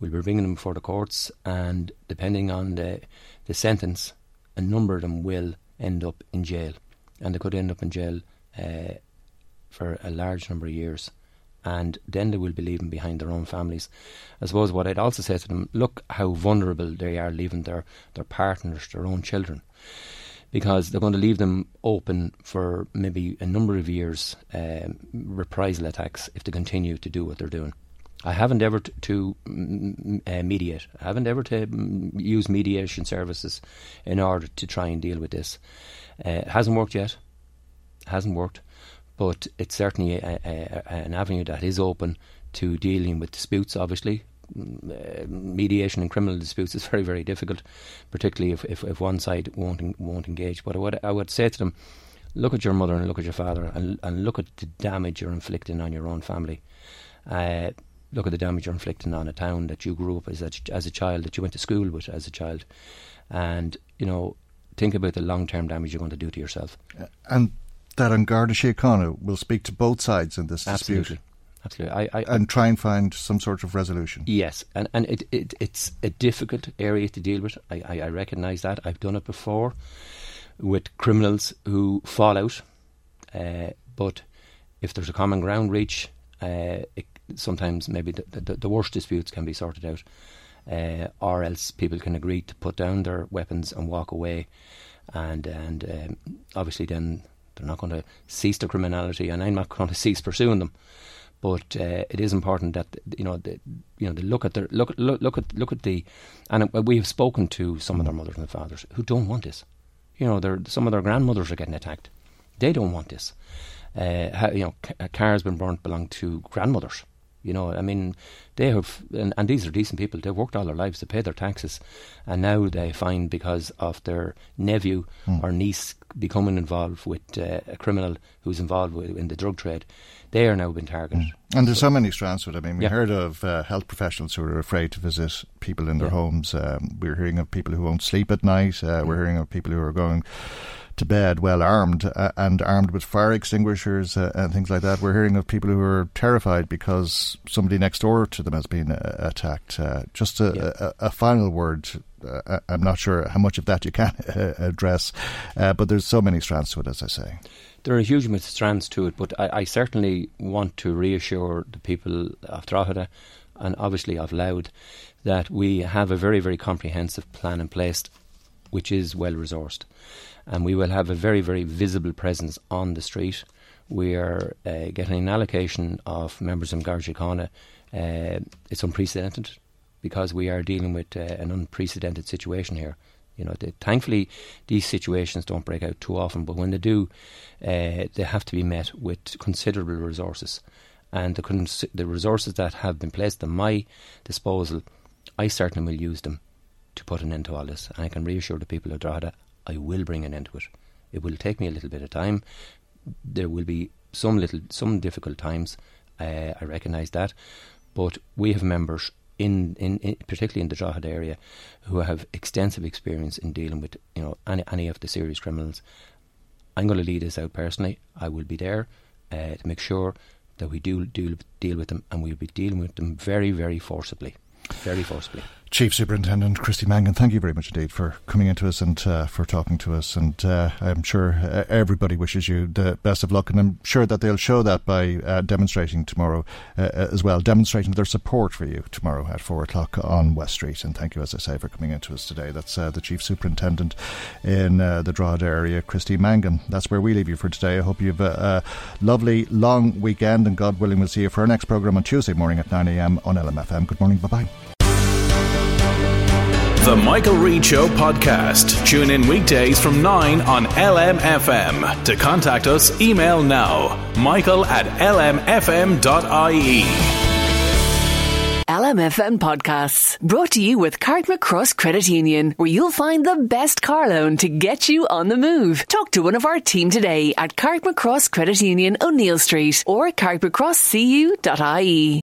We'll be bringing them before the courts, and depending on the the sentence, a number of them will end up in jail, and they could end up in jail uh, for a large number of years. And then they will be leaving behind their own families. I suppose what I'd also say to them: look how vulnerable they are, leaving their their partners, their own children because they're going to leave them open for maybe a number of years um, reprisal attacks if they continue to do what they're doing. I haven't ever t- to uh, mediate. I haven't ever to use mediation services in order to try and deal with this. Uh, it hasn't worked yet. It hasn't worked, but it's certainly a, a, a, an avenue that is open to dealing with disputes. Obviously, Mm, uh, mediation in criminal disputes is very, very difficult, particularly if, if, if one side won't won't engage. But I would, I would say to them, look at your mother and look at your father, and, and look at the damage you're inflicting on your own family. Uh, look at the damage you're inflicting on a town that you grew up as a, as a child, that you went to school with as a child, and you know, think about the long term damage you're going to do to yourself.
Uh, and that An Garda Síochána will speak to both sides in this
Absolutely.
dispute.
Absolutely. I, I,
and try and find some sort of resolution.
Yes, and, and it, it, it's a difficult area to deal with. I, I, I recognise that. I've done it before with criminals who fall out. Uh, but if there's a common ground reach, uh, it, sometimes maybe the, the, the, worst disputes can be sorted out. Uh, or else people can agree to put down their weapons and walk away. And, and um, obviously, then they're not going to cease their criminality, and I'm not going to cease pursuing them. But uh, it is important that you know, the, you know, they look at their look, look, look at look at the, and we have spoken to some of their mothers and fathers who don't want this. You know, some of their grandmothers are getting attacked. They don't want this. Uh, how, you know, cars been burnt belong to grandmothers. You know, I mean, they have, and, and, these are decent people. They've worked all their lives to pay their taxes, and now they find because of their nephew
mm.
or niece becoming involved with uh, a criminal who's involved with, in the drug trade, they are now being targeted. Mm.
And there's so, so, many strands to it. I mean, we yeah. heard of uh, health professionals who are afraid to visit people in their yeah. homes. Um, we're hearing of people who won't sleep at night. Uh, mm. We're hearing of people who are going to bed well armed uh, and armed with fire extinguishers uh, and things like that. We're hearing of people who are terrified because somebody next door to them has been uh, attacked. Uh, just a, yeah. a, a, final word. Uh, I'm not sure how much of that you can address, uh, but there's so many strands to it, as I say.
There are a huge amounts of strands to it, but I, I certainly want to reassure the people of Drogheda and obviously of Louth that we have a very, very comprehensive plan in place which is well resourced and we will have a very, very visible presence on the street. We are uh, getting an allocation of members of Garda. Uh, it's unprecedented because we are dealing with uh, an unprecedented situation here. You know, the, thankfully, these situations don't break out too often, but when they do, uh, they have to be met with considerable resources. And the, cons- the resources that have been placed at my disposal, I certainly will use them to put an end to all this. And I can reassure the people of Drogheda I will bring an end to it. It will take me a little bit of time. There will be some little some difficult times. Uh, I recognise that, but we have members in, in, in, particularly in the Drogheda area who have extensive experience in dealing with you know any, any of the serious criminals. I'm going to lead this out personally. I will be there uh, to make sure that we do, do deal with them, and we'll be dealing with them very, very forcibly, very forcibly.
Chief Superintendent Christy Mangan, thank you very much indeed for coming into us and uh, for talking to us. And uh, I'm sure uh, everybody wishes you the best of luck, and I'm sure that they'll show that by uh, demonstrating tomorrow uh, uh, as well, demonstrating their support for you tomorrow at four o'clock on West Street. And thank you, as I say, for coming into us today. That's the Chief Superintendent in the Drogheda area, Christy Mangan. That's where we leave you for today. I hope you have a, a lovely long weekend, and God willing, we'll see you for our next programme on Tuesday morning at 9 a.m. on LMFM. Good morning. Bye bye.
The Michael Reade Show podcast. Tune in weekdays from 9 on LMFM. To contact us, email now michael at lmfm.ie.
LMFM podcasts brought to you with Carrickmacross Credit Union, where you'll find the best car loan to get you on the move. Talk to one of our team today at Carrickmacross Credit Union, O'Neill Street, or carrickmacrosscu.ie.